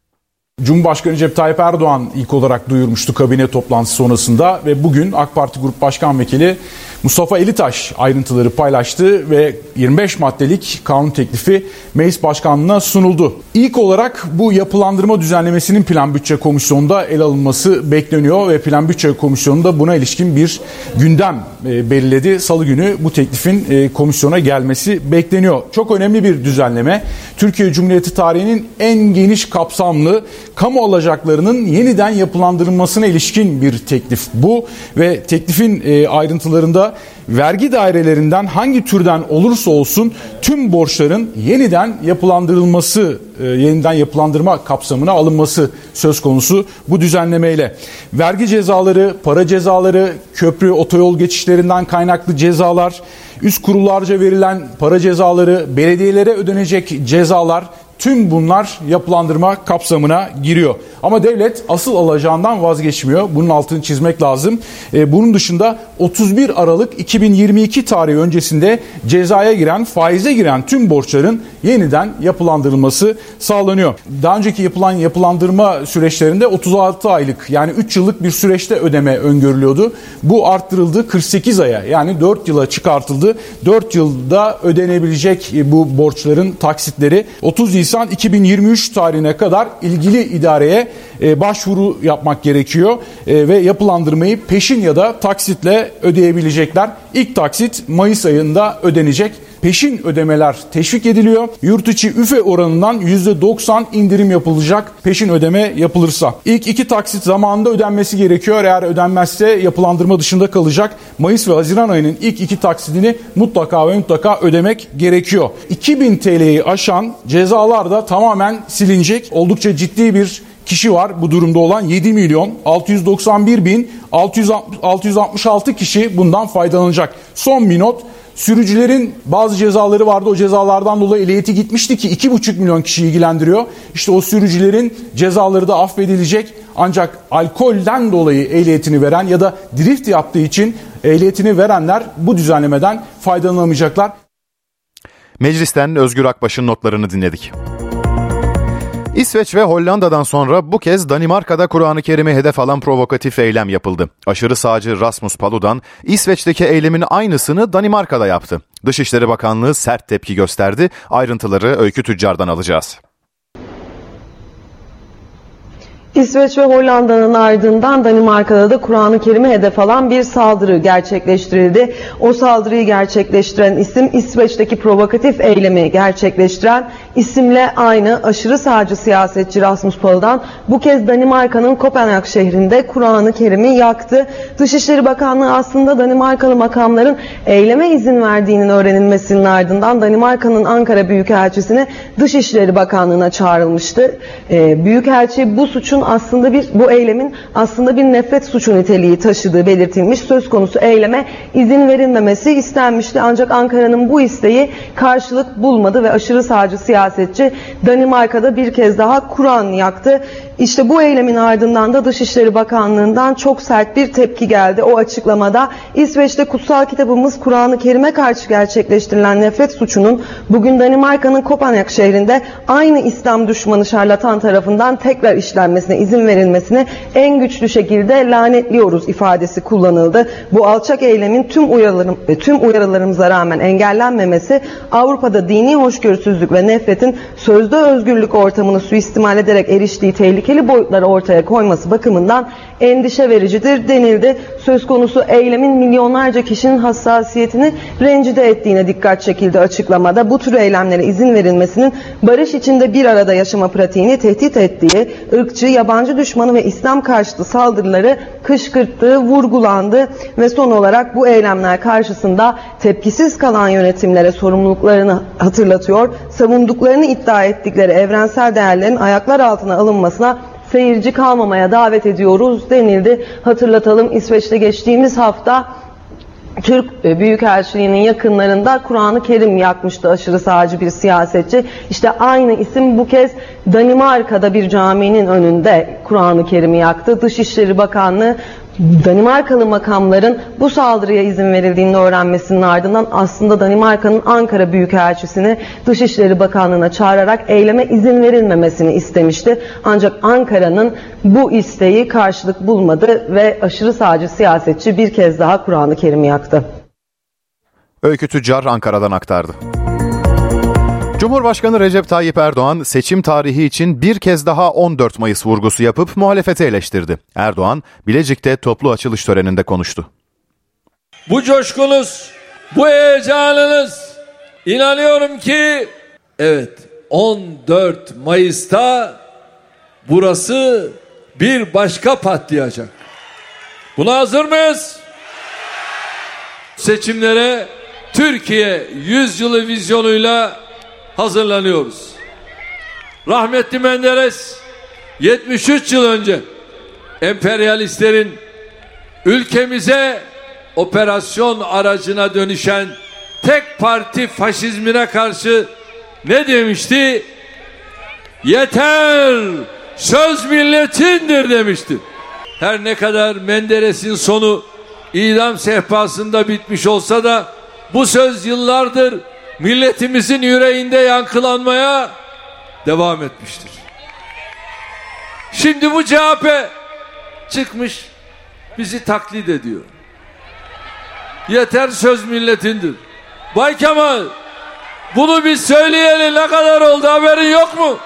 Cumhurbaşkanı Recep Tayyip Erdoğan ilk olarak duyurmuştu kabine toplantısı sonrasında ve bugün AK Parti Grup Başkan Vekili Mustafa Elitaş ayrıntıları paylaştı ve 25 maddelik kanun teklifi meclis başkanlığına sunuldu. İlk olarak bu yapılandırma düzenlemesinin plan bütçe komisyonunda ele alınması bekleniyor ve plan bütçe komisyonunda buna ilişkin bir gündem e, belirledi. Salı günü bu teklifin e, komisyona gelmesi bekleniyor. Çok önemli bir düzenleme. Türkiye Cumhuriyeti tarihinin en geniş kapsamlı kamu alacaklarının yeniden yapılandırılmasına ilişkin bir teklif bu ve teklifin e, vergi dairelerinden hangi türden olursa olsun tüm borçların yeniden yapılandırılması, e, yeniden yapılandırma kapsamına alınması söz konusu bu düzenlemeyle. Vergi cezaları, para cezaları, köprü, otoyol geçişlerinden kaynaklı cezalar, üst kurullarca verilen para cezaları, belediyelere ödenecek cezalar, Tüm bunlar yapılandırma kapsamına giriyor. Ama devlet asıl alacağından vazgeçmiyor. Bunun altını çizmek lazım. E, bunun dışında 31 Aralık 2022 tarihi öncesinde cezaya giren, faize giren tüm borçların yeniden yapılandırılması sağlanıyor. Daha önceki yapılan yapılandırma süreçlerinde 36 aylık yani 3 yıllık bir süreçte ödeme öngörülüyordu. Bu arttırıldı 48 aya yani 4 yıla çıkartıldı. 4 yılda ödenebilecek bu borçların taksitleri 30 Nisan 2023 tarihine kadar ilgili idareye e, başvuru yapmak gerekiyor e, ve yapılandırmayı peşin ya da taksitle ödeyebilecekler. İlk taksit Mayıs ayında ödenecek peşin ödemeler teşvik ediliyor. Yurt içi üfe oranından %90 indirim yapılacak peşin ödeme yapılırsa. İlk iki taksit zamanında ödenmesi gerekiyor. Eğer ödenmezse yapılandırma dışında kalacak. Mayıs ve Haziran ayının ilk iki taksidini mutlaka ve mutlaka ödemek gerekiyor. 2000 TL'yi aşan cezalar da tamamen silinecek. Oldukça ciddi bir kişi var bu durumda olan 7 milyon 691 bin 666 kişi bundan faydalanacak. Son bir not Sürücülerin bazı cezaları vardı. O cezalardan dolayı ehliyeti gitmişti ki 2,5 milyon kişi ilgilendiriyor. İşte o sürücülerin cezaları da affedilecek. Ancak alkolden dolayı ehliyetini veren ya da drift yaptığı için ehliyetini verenler bu düzenlemeden faydalanamayacaklar. Meclisten Özgür Akbaş'ın notlarını dinledik. İsveç ve Hollanda'dan sonra bu kez Danimarka'da Kur'an-ı Kerim'i hedef alan provokatif eylem yapıldı. Aşırı sağcı Rasmus Paludan İsveç'teki eylemin aynısını Danimarka'da yaptı. Dışişleri Bakanlığı sert tepki gösterdi. Ayrıntıları Öykü Tüccar'dan alacağız. İsveç ve Hollanda'nın ardından Danimarka'da da Kur'an-ı Kerim'i hedef alan bir saldırı gerçekleştirildi. O saldırıyı gerçekleştiren isim İsveç'teki provokatif eylemi gerçekleştiren isimle aynı aşırı sağcı siyasetçi Rasmus Paludan bu kez Danimarka'nın Kopenhag şehrinde Kur'an-ı Kerim'i yaktı. Dışişleri Bakanlığı aslında Danimarkalı makamların eyleme izin verdiğinin öğrenilmesinin ardından Danimarka'nın Ankara Büyükelçisine Dışişleri Bakanlığı'na çağrılmıştı. Ee, Büyükelçi bu suçun aslında bir bu eylemin aslında bir nefret suçu niteliği taşıdığı belirtilmiş. Söz konusu eyleme izin verilmemesi istenmişti. Ancak Ankara'nın bu isteği karşılık bulmadı ve aşırı sağcı siyasetçi Danimarka'da bir kez daha Kur'an yaktı. İşte bu eylemin ardından da Dışişleri Bakanlığı'ndan çok sert bir tepki geldi. O açıklamada İsveç'te kutsal kitabımız Kur'an-ı Kerim'e karşı gerçekleştirilen nefret suçunun bugün Danimarka'nın Kopenhag şehrinde aynı İslam düşmanı şarlatan tarafından tekrar işlenmesine izin verilmesini en güçlü şekilde lanetliyoruz ifadesi kullanıldı. Bu alçak eylemin tüm uyarılarım, tüm uyarılarımıza rağmen engellenmemesi Avrupa'da dini hoşgörüsüzlük ve nefretin sözde özgürlük ortamını suistimal ederek eriştiği tehlikeli boyutları ortaya koyması bakımından endişe vericidir denildi. Söz konusu eylemin milyonlarca kişinin hassasiyetini rencide ettiğine dikkat çekildi açıklamada. Bu tür eylemlere izin verilmesinin barış içinde bir arada yaşama pratiğini tehdit ettiği, ırkçı, yabancı düşmanı ve İslam karşıtı saldırıları kışkırttığı vurgulandı ve son olarak bu eylemler karşısında tepkisiz kalan yönetimlere sorumluluklarını hatırlatıyor, savunduklarını iddia ettikleri evrensel değerlerin ayaklar altına alınmasına seyirci kalmamaya davet ediyoruz denildi. Hatırlatalım İsveç'te geçtiğimiz hafta Türk Büyükelçiliği'nin yakınlarında Kur'an-ı Kerim yakmıştı aşırı sağcı bir siyasetçi. İşte aynı isim bu kez Danimarka'da bir caminin önünde Kur'an-ı Kerim'i yaktı. Dışişleri Bakanlığı Danimarkalı makamların bu saldırıya izin verildiğini öğrenmesinin ardından aslında Danimarka'nın Ankara Büyükelçisini Dışişleri Bakanlığı'na çağırarak eyleme izin verilmemesini istemişti. Ancak Ankara'nın bu isteği karşılık bulmadı ve aşırı sağcı siyasetçi bir kez daha Kur'an-ı Kerim'i yaktı. Öykü Tüccar Ankara'dan aktardı. Cumhurbaşkanı Recep Tayyip Erdoğan seçim tarihi için bir kez daha 14 Mayıs vurgusu yapıp muhalefeti eleştirdi. Erdoğan Bilecik'te toplu açılış töreninde konuştu. Bu coşkunuz, bu heyecanınız inanıyorum ki evet 14 Mayıs'ta burası bir başka patlayacak. Buna hazır mıyız? Seçimlere Türkiye yüzyılı vizyonuyla hazırlanıyoruz. Rahmetli Menderes 73 yıl önce emperyalistlerin ülkemize operasyon aracına dönüşen tek parti faşizmine karşı ne demişti? Yeter söz milletindir demişti. Her ne kadar Menderes'in sonu idam sehpasında bitmiş olsa da bu söz yıllardır milletimizin yüreğinde yankılanmaya devam etmiştir. Şimdi bu CHP çıkmış bizi taklit ediyor. Yeter söz milletindir. Bay Kemal bunu biz söyleyeli ne kadar oldu haberin yok mu?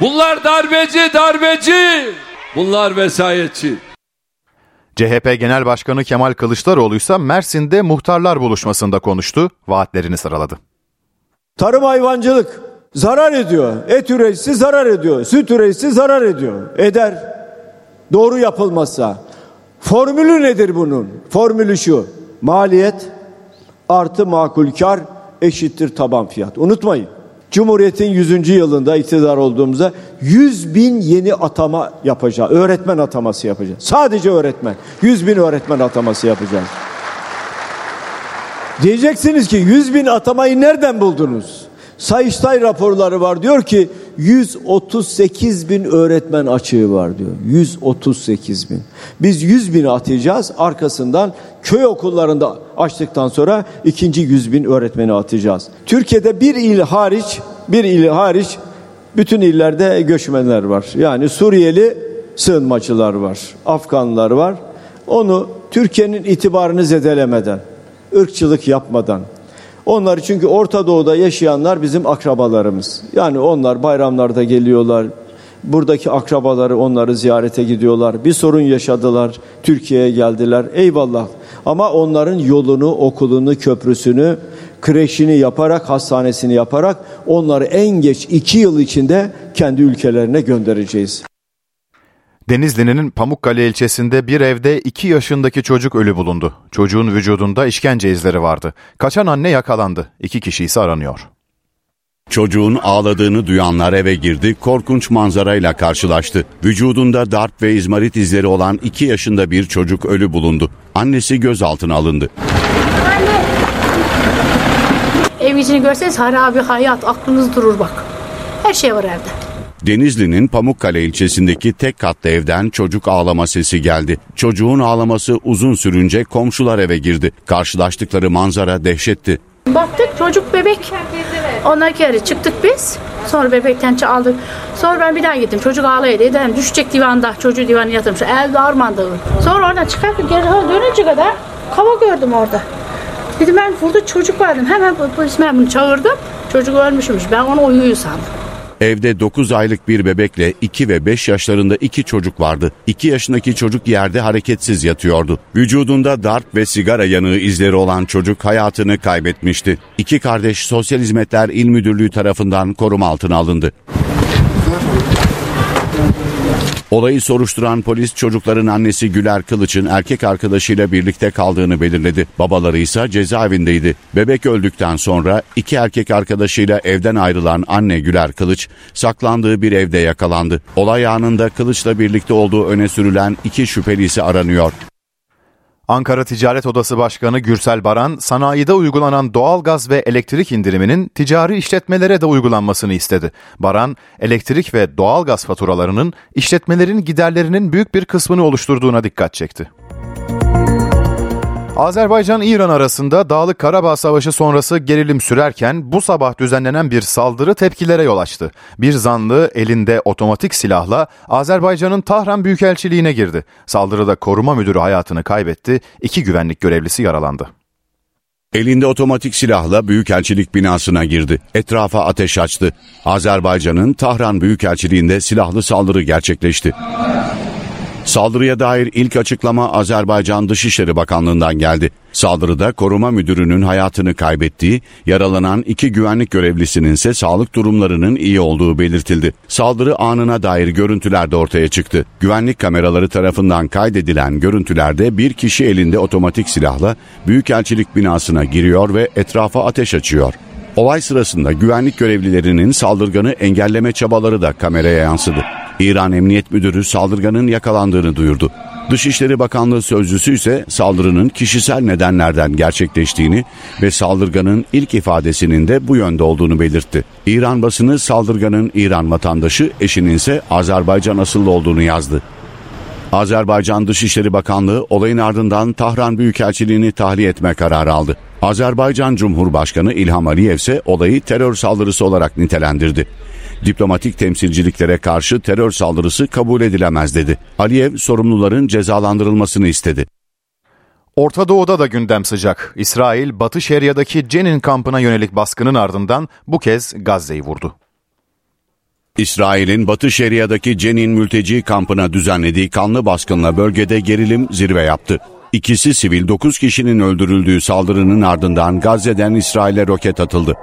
Bunlar darbeci darbeci. Bunlar vesayetçi. CHP Genel Başkanı Kemal Kılıçdaroğlu ise Mersin'de muhtarlar buluşmasında konuştu, vaatlerini sıraladı. Tarım hayvancılık zarar ediyor. Et üreticisi zarar ediyor. Süt üreticisi zarar ediyor. Eder. Doğru yapılmazsa. Formülü nedir bunun? Formülü şu. Maliyet artı makul kar eşittir taban fiyat. Unutmayın. Cumhuriyet'in 100. yılında iktidar olduğumuzda 100 bin yeni atama yapacağız. Öğretmen ataması yapacağız. Sadece öğretmen. 100 bin öğretmen ataması yapacağız. Diyeceksiniz ki 100 bin atamayı nereden buldunuz? Sayıştay raporları var diyor ki 138 bin öğretmen açığı var diyor. 138 bin. Biz 100 bini atacağız arkasından köy okullarında açtıktan sonra ikinci 100 bin öğretmeni atacağız. Türkiye'de bir il hariç bir il hariç bütün illerde göçmenler var. Yani Suriyeli sığınmacılar var. Afganlar var. Onu Türkiye'nin itibarını zedelemeden, ırkçılık yapmadan, onlar çünkü Orta Doğu'da yaşayanlar bizim akrabalarımız. Yani onlar bayramlarda geliyorlar. Buradaki akrabaları onları ziyarete gidiyorlar. Bir sorun yaşadılar. Türkiye'ye geldiler. Eyvallah. Ama onların yolunu, okulunu, köprüsünü, kreşini yaparak, hastanesini yaparak onları en geç iki yıl içinde kendi ülkelerine göndereceğiz. Denizli'nin Pamukkale ilçesinde bir evde 2 yaşındaki çocuk ölü bulundu. Çocuğun vücudunda işkence izleri vardı. Kaçan anne yakalandı. İki kişi ise aranıyor. Çocuğun ağladığını duyanlar eve girdi, korkunç manzarayla karşılaştı. Vücudunda darp ve izmarit izleri olan 2 yaşında bir çocuk ölü bulundu. Annesi gözaltına alındı. Ev içini görseniz harabi hayat aklınız durur bak. Her şey var evde. Denizli'nin Pamukkale ilçesindeki tek katlı evden çocuk ağlama sesi geldi. Çocuğun ağlaması uzun sürünce komşular eve girdi. Karşılaştıkları manzara dehşetti. Baktık çocuk bebek. Ondan kere çıktık biz. Sonra bebekten aldık. Sonra ben bir daha gittim. Çocuk ağlaydı. Dedim düşecek divanda. Çocuğu divanı yatırmış. Elde armandı. Sonra oradan çıkarken geri dönünce kadar kava gördüm orada. Dedim ben burada çocuk vardım. Hemen polis memuru çağırdım. Çocuk ölmüşmüş. Ben onu uyuyor sandım. Evde 9 aylık bir bebekle 2 ve 5 yaşlarında iki çocuk vardı. 2 yaşındaki çocuk yerde hareketsiz yatıyordu. Vücudunda darp ve sigara yanığı izleri olan çocuk hayatını kaybetmişti. İki kardeş Sosyal Hizmetler İl Müdürlüğü tarafından koruma altına alındı. Olayı soruşturan polis çocukların annesi Güler Kılıç'ın erkek arkadaşıyla birlikte kaldığını belirledi. Babaları ise cezaevindeydi. Bebek öldükten sonra iki erkek arkadaşıyla evden ayrılan anne Güler Kılıç saklandığı bir evde yakalandı. Olay anında Kılıç'la birlikte olduğu öne sürülen iki şüpheli ise aranıyor. Ankara Ticaret Odası Başkanı Gürsel Baran, sanayide uygulanan doğalgaz ve elektrik indiriminin ticari işletmelere de uygulanmasını istedi. Baran, elektrik ve doğalgaz faturalarının işletmelerin giderlerinin büyük bir kısmını oluşturduğuna dikkat çekti. Azerbaycan-İran arasında Dağlık Karabağ Savaşı sonrası gerilim sürerken bu sabah düzenlenen bir saldırı tepkilere yol açtı. Bir zanlı elinde otomatik silahla Azerbaycan'ın Tahran Büyükelçiliğine girdi. Saldırıda koruma müdürü hayatını kaybetti, iki güvenlik görevlisi yaralandı. Elinde otomatik silahla Büyükelçilik binasına girdi. Etrafa ateş açtı. Azerbaycan'ın Tahran Büyükelçiliğinde silahlı saldırı gerçekleşti. Saldırıya dair ilk açıklama Azerbaycan Dışişleri Bakanlığı'ndan geldi. Saldırıda koruma müdürünün hayatını kaybettiği, yaralanan iki güvenlik görevlisinin ise sağlık durumlarının iyi olduğu belirtildi. Saldırı anına dair görüntüler de ortaya çıktı. Güvenlik kameraları tarafından kaydedilen görüntülerde bir kişi elinde otomatik silahla Büyükelçilik binasına giriyor ve etrafa ateş açıyor. Olay sırasında güvenlik görevlilerinin saldırganı engelleme çabaları da kameraya yansıdı. İran Emniyet Müdürü saldırganın yakalandığını duyurdu. Dışişleri Bakanlığı sözcüsü ise saldırının kişisel nedenlerden gerçekleştiğini ve saldırganın ilk ifadesinin de bu yönde olduğunu belirtti. İran basını saldırganın İran vatandaşı, eşinin ise Azerbaycan asıllı olduğunu yazdı. Azerbaycan Dışişleri Bakanlığı olayın ardından Tahran Büyükelçiliğini tahliye etme kararı aldı. Azerbaycan Cumhurbaşkanı İlham Aliyev ise olayı terör saldırısı olarak nitelendirdi. Diplomatik temsilciliklere karşı terör saldırısı kabul edilemez dedi. Aliyev sorumluların cezalandırılmasını istedi. Orta Doğu'da da gündem sıcak. İsrail, Batı Şeria'daki Cenin kampına yönelik baskının ardından bu kez Gazze'yi vurdu. İsrail'in Batı Şeria'daki Cenin mülteci kampına düzenlediği kanlı baskınla bölgede gerilim zirve yaptı. İkisi sivil 9 kişinin öldürüldüğü saldırının ardından Gazze'den İsrail'e roket atıldı.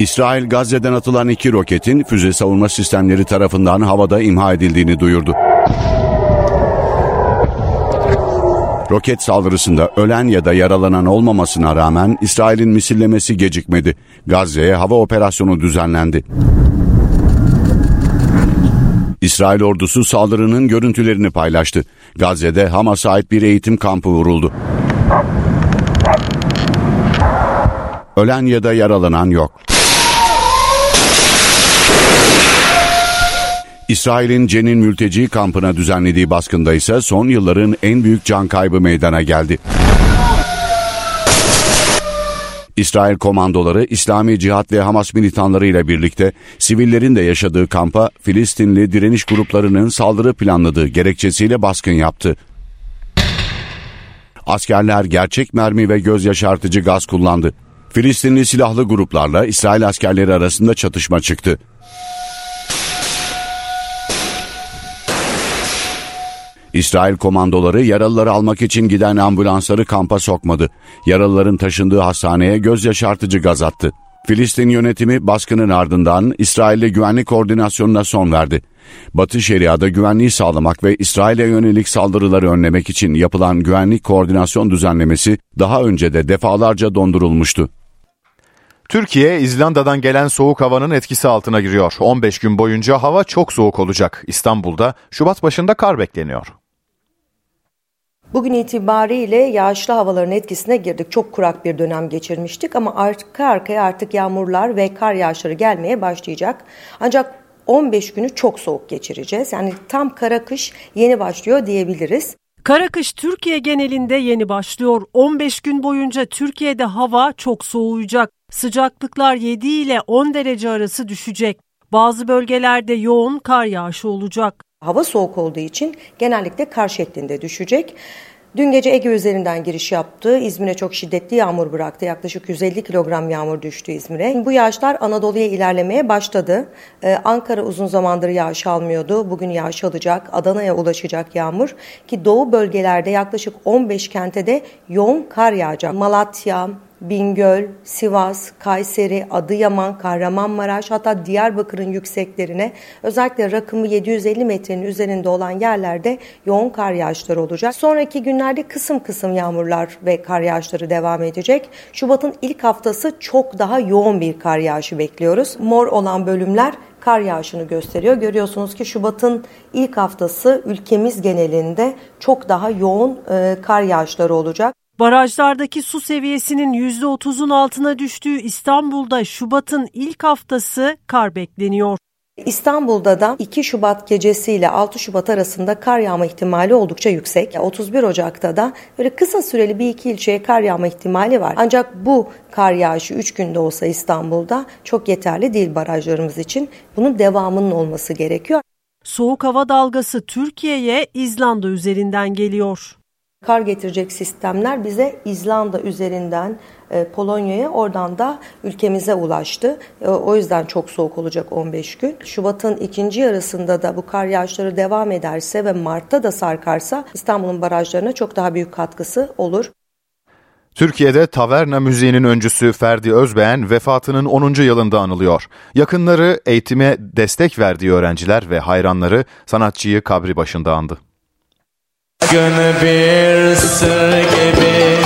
İsrail Gazze'den atılan iki roketin füze savunma sistemleri tarafından havada imha edildiğini duyurdu. Roket saldırısında ölen ya da yaralanan olmamasına rağmen İsrail'in misillemesi gecikmedi. Gazze'ye hava operasyonu düzenlendi. İsrail ordusu saldırının görüntülerini paylaştı. Gazze'de Hamas'a ait bir eğitim kampı vuruldu. Ölen ya da yaralanan yok. İsrail'in Cenin mülteci kampına düzenlediği baskında ise son yılların en büyük can kaybı meydana geldi. İsrail komandoları İslami Cihat ve Hamas militanları ile birlikte sivillerin de yaşadığı kampa Filistinli direniş gruplarının saldırı planladığı gerekçesiyle baskın yaptı. Askerler gerçek mermi ve göz yaşartıcı gaz kullandı. Filistinli silahlı gruplarla İsrail askerleri arasında çatışma çıktı. İsrail komandoları yaralıları almak için giden ambulansları kampa sokmadı. Yaralıların taşındığı hastaneye göz yaşartıcı gaz attı. Filistin yönetimi baskının ardından İsrail'le güvenlik koordinasyonuna son verdi. Batı Şeria'da güvenliği sağlamak ve İsrail'e yönelik saldırıları önlemek için yapılan güvenlik koordinasyon düzenlemesi daha önce de defalarca dondurulmuştu. Türkiye, İzlanda'dan gelen soğuk havanın etkisi altına giriyor. 15 gün boyunca hava çok soğuk olacak. İstanbul'da Şubat başında kar bekleniyor. Bugün itibariyle yağışlı havaların etkisine girdik. Çok kurak bir dönem geçirmiştik ama arka arkaya artık yağmurlar ve kar yağışları gelmeye başlayacak. Ancak 15 günü çok soğuk geçireceğiz. Yani tam kara kış yeni başlıyor diyebiliriz. Kara kış Türkiye genelinde yeni başlıyor. 15 gün boyunca Türkiye'de hava çok soğuyacak. Sıcaklıklar 7 ile 10 derece arası düşecek. Bazı bölgelerde yoğun kar yağışı olacak. Hava soğuk olduğu için genellikle kar şeklinde düşecek. Dün gece Ege üzerinden giriş yaptı. İzmir'e çok şiddetli yağmur bıraktı. Yaklaşık 150 kilogram yağmur düştü İzmir'e. Bu yağışlar Anadolu'ya ilerlemeye başladı. Ee, Ankara uzun zamandır yağış almıyordu. Bugün yağış alacak. Adana'ya ulaşacak yağmur. Ki doğu bölgelerde yaklaşık 15 kente de yoğun kar yağacak. Malatya, Bingöl, Sivas, Kayseri, Adıyaman, Kahramanmaraş hatta Diyarbakır'ın yükseklerine özellikle rakımı 750 metrenin üzerinde olan yerlerde yoğun kar yağışları olacak. Sonraki günlerde kısım kısım yağmurlar ve kar yağışları devam edecek. Şubat'ın ilk haftası çok daha yoğun bir kar yağışı bekliyoruz. Mor olan bölümler kar yağışını gösteriyor. Görüyorsunuz ki Şubat'ın ilk haftası ülkemiz genelinde çok daha yoğun e, kar yağışları olacak. Barajlardaki su seviyesinin %30'un altına düştüğü İstanbul'da Şubat'ın ilk haftası kar bekleniyor. İstanbul'da da 2 Şubat gecesi ile 6 Şubat arasında kar yağma ihtimali oldukça yüksek. 31 Ocak'ta da böyle kısa süreli bir iki ilçeye kar yağma ihtimali var. Ancak bu kar yağışı 3 günde olsa İstanbul'da çok yeterli değil barajlarımız için. Bunun devamının olması gerekiyor. Soğuk hava dalgası Türkiye'ye İzlanda üzerinden geliyor kar getirecek sistemler bize İzlanda üzerinden e, Polonya'ya oradan da ülkemize ulaştı. E, o yüzden çok soğuk olacak 15 gün. Şubat'ın ikinci yarısında da bu kar yağışları devam ederse ve Mart'ta da sarkarsa İstanbul'un barajlarına çok daha büyük katkısı olur. Türkiye'de taverna müziğinin öncüsü Ferdi Özbeğen vefatının 10. yılında anılıyor. Yakınları eğitime destek verdiği öğrenciler ve hayranları sanatçıyı kabri başında andı. Gün bir sır gibi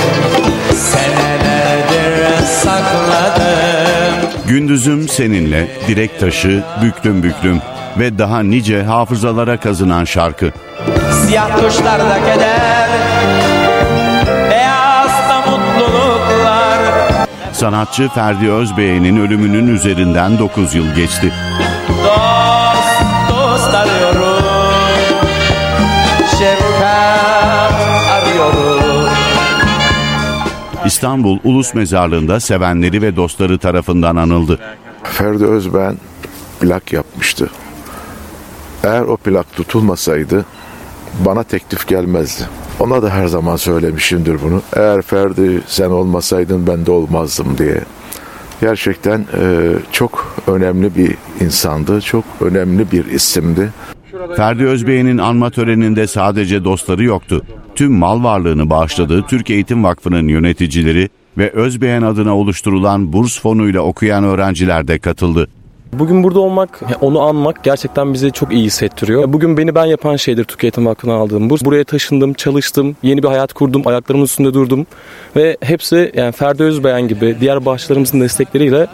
senelerdir sakladım. Gündüzüm seninle, direk taşı, büklüm büklüm ve daha nice hafızalara kazınan şarkı. Siyah tuşlarda keder, beyazda mutluluklar. Sanatçı Ferdi Özbey'in ölümünün üzerinden 9 yıl geçti. İstanbul Ulus Mezarlığı'nda sevenleri ve dostları tarafından anıldı. Ferdi Özben plak yapmıştı. Eğer o plak tutulmasaydı bana teklif gelmezdi. Ona da her zaman söylemişimdir bunu. Eğer Ferdi sen olmasaydın ben de olmazdım diye. Gerçekten e, çok önemli bir insandı, çok önemli bir isimdi. Ferdi Özbey'in anma töreninde sadece dostları yoktu. Tüm mal varlığını bağışladığı Türk Eğitim Vakfı'nın yöneticileri ve Özbeğen adına oluşturulan burs fonuyla okuyan öğrenciler de katıldı. Bugün burada olmak, onu anmak gerçekten bizi çok iyi hissettiriyor. Bugün beni ben yapan şeydir Türkiye Eğitim Vakfı'ndan aldığım burs. Buraya taşındım, çalıştım, yeni bir hayat kurdum, ayaklarımın üstünde durdum. Ve hepsi yani Ferdi Özbeğen gibi diğer başlarımızın destekleriyle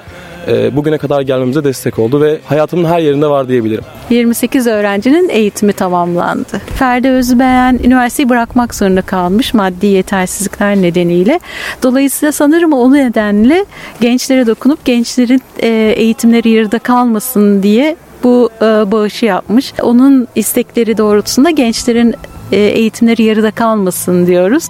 bugüne kadar gelmemize destek oldu ve hayatımın her yerinde var diyebilirim. 28 öğrencinin eğitimi tamamlandı. Ferdi Özbeğen üniversiteyi bırakmak zorunda kalmış maddi yetersizlikler nedeniyle. Dolayısıyla sanırım o nedenle gençlere dokunup gençlerin e, eğitimleri yarıda kalmasın diye bu e, bağışı yapmış. Onun istekleri doğrultusunda gençlerin e, eğitimleri yarıda kalmasın diyoruz.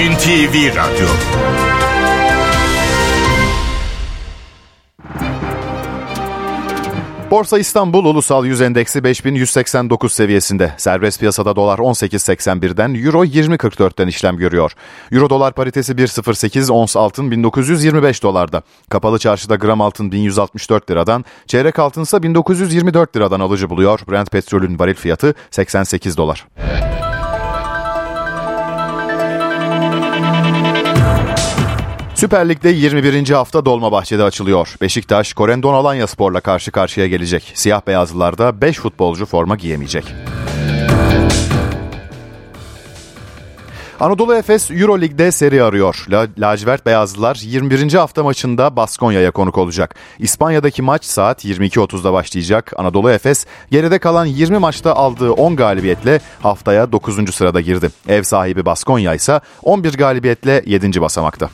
NTV Radyo Borsa İstanbul Ulusal Yüz Endeksi 5189 seviyesinde. Serbest piyasada dolar 18.81'den, euro 20.44'ten işlem görüyor. Euro dolar paritesi 1.08, ons altın 1925 dolarda. Kapalı çarşıda gram altın 1164 liradan, çeyrek altın ise 1924 liradan alıcı buluyor. Brent petrolün varil fiyatı 88 dolar. Süper Lig'de 21. hafta Dolmabahçe'de açılıyor. Beşiktaş, Korendon Alanya Spor'la karşı karşıya gelecek. Siyah beyazlılarda 5 futbolcu forma giyemeyecek. Anadolu Efes Euro Lig'de seri arıyor. La Lacivert Beyazlılar 21. hafta maçında Baskonya'ya konuk olacak. İspanya'daki maç saat 22.30'da başlayacak. Anadolu Efes geride kalan 20 maçta aldığı 10 galibiyetle haftaya 9. sırada girdi. Ev sahibi Baskonya ise 11 galibiyetle 7. basamakta.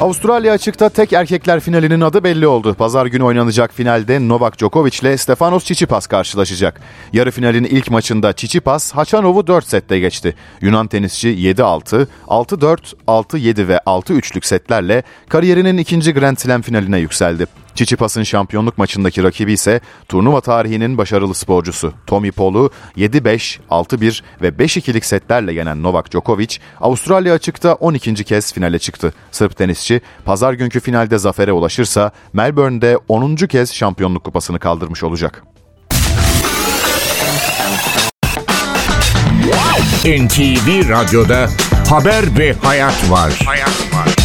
Avustralya açıkta tek erkekler finalinin adı belli oldu. Pazar günü oynanacak finalde Novak Djokovic ile Stefanos Tsitsipas karşılaşacak. Yarı finalin ilk maçında Tsitsipas Haçanov'u 4 sette geçti. Yunan tenisçi 7-6, 6-4, 6-7 ve 6-3'lük setlerle kariyerinin ikinci Grand Slam finaline yükseldi. Çiçipas'ın şampiyonluk maçındaki rakibi ise turnuva tarihinin başarılı sporcusu Tommy Paul'u 7-5, 6-1 ve 5-2'lik setlerle yenen Novak Djokovic, Avustralya açıkta 12. kez finale çıktı. Sırp tenisçi pazar günkü finalde zafere ulaşırsa Melbourne'de 10. kez şampiyonluk kupasını kaldırmış olacak. NTV Radyo'da Haber ve Hayat var. Hayat var.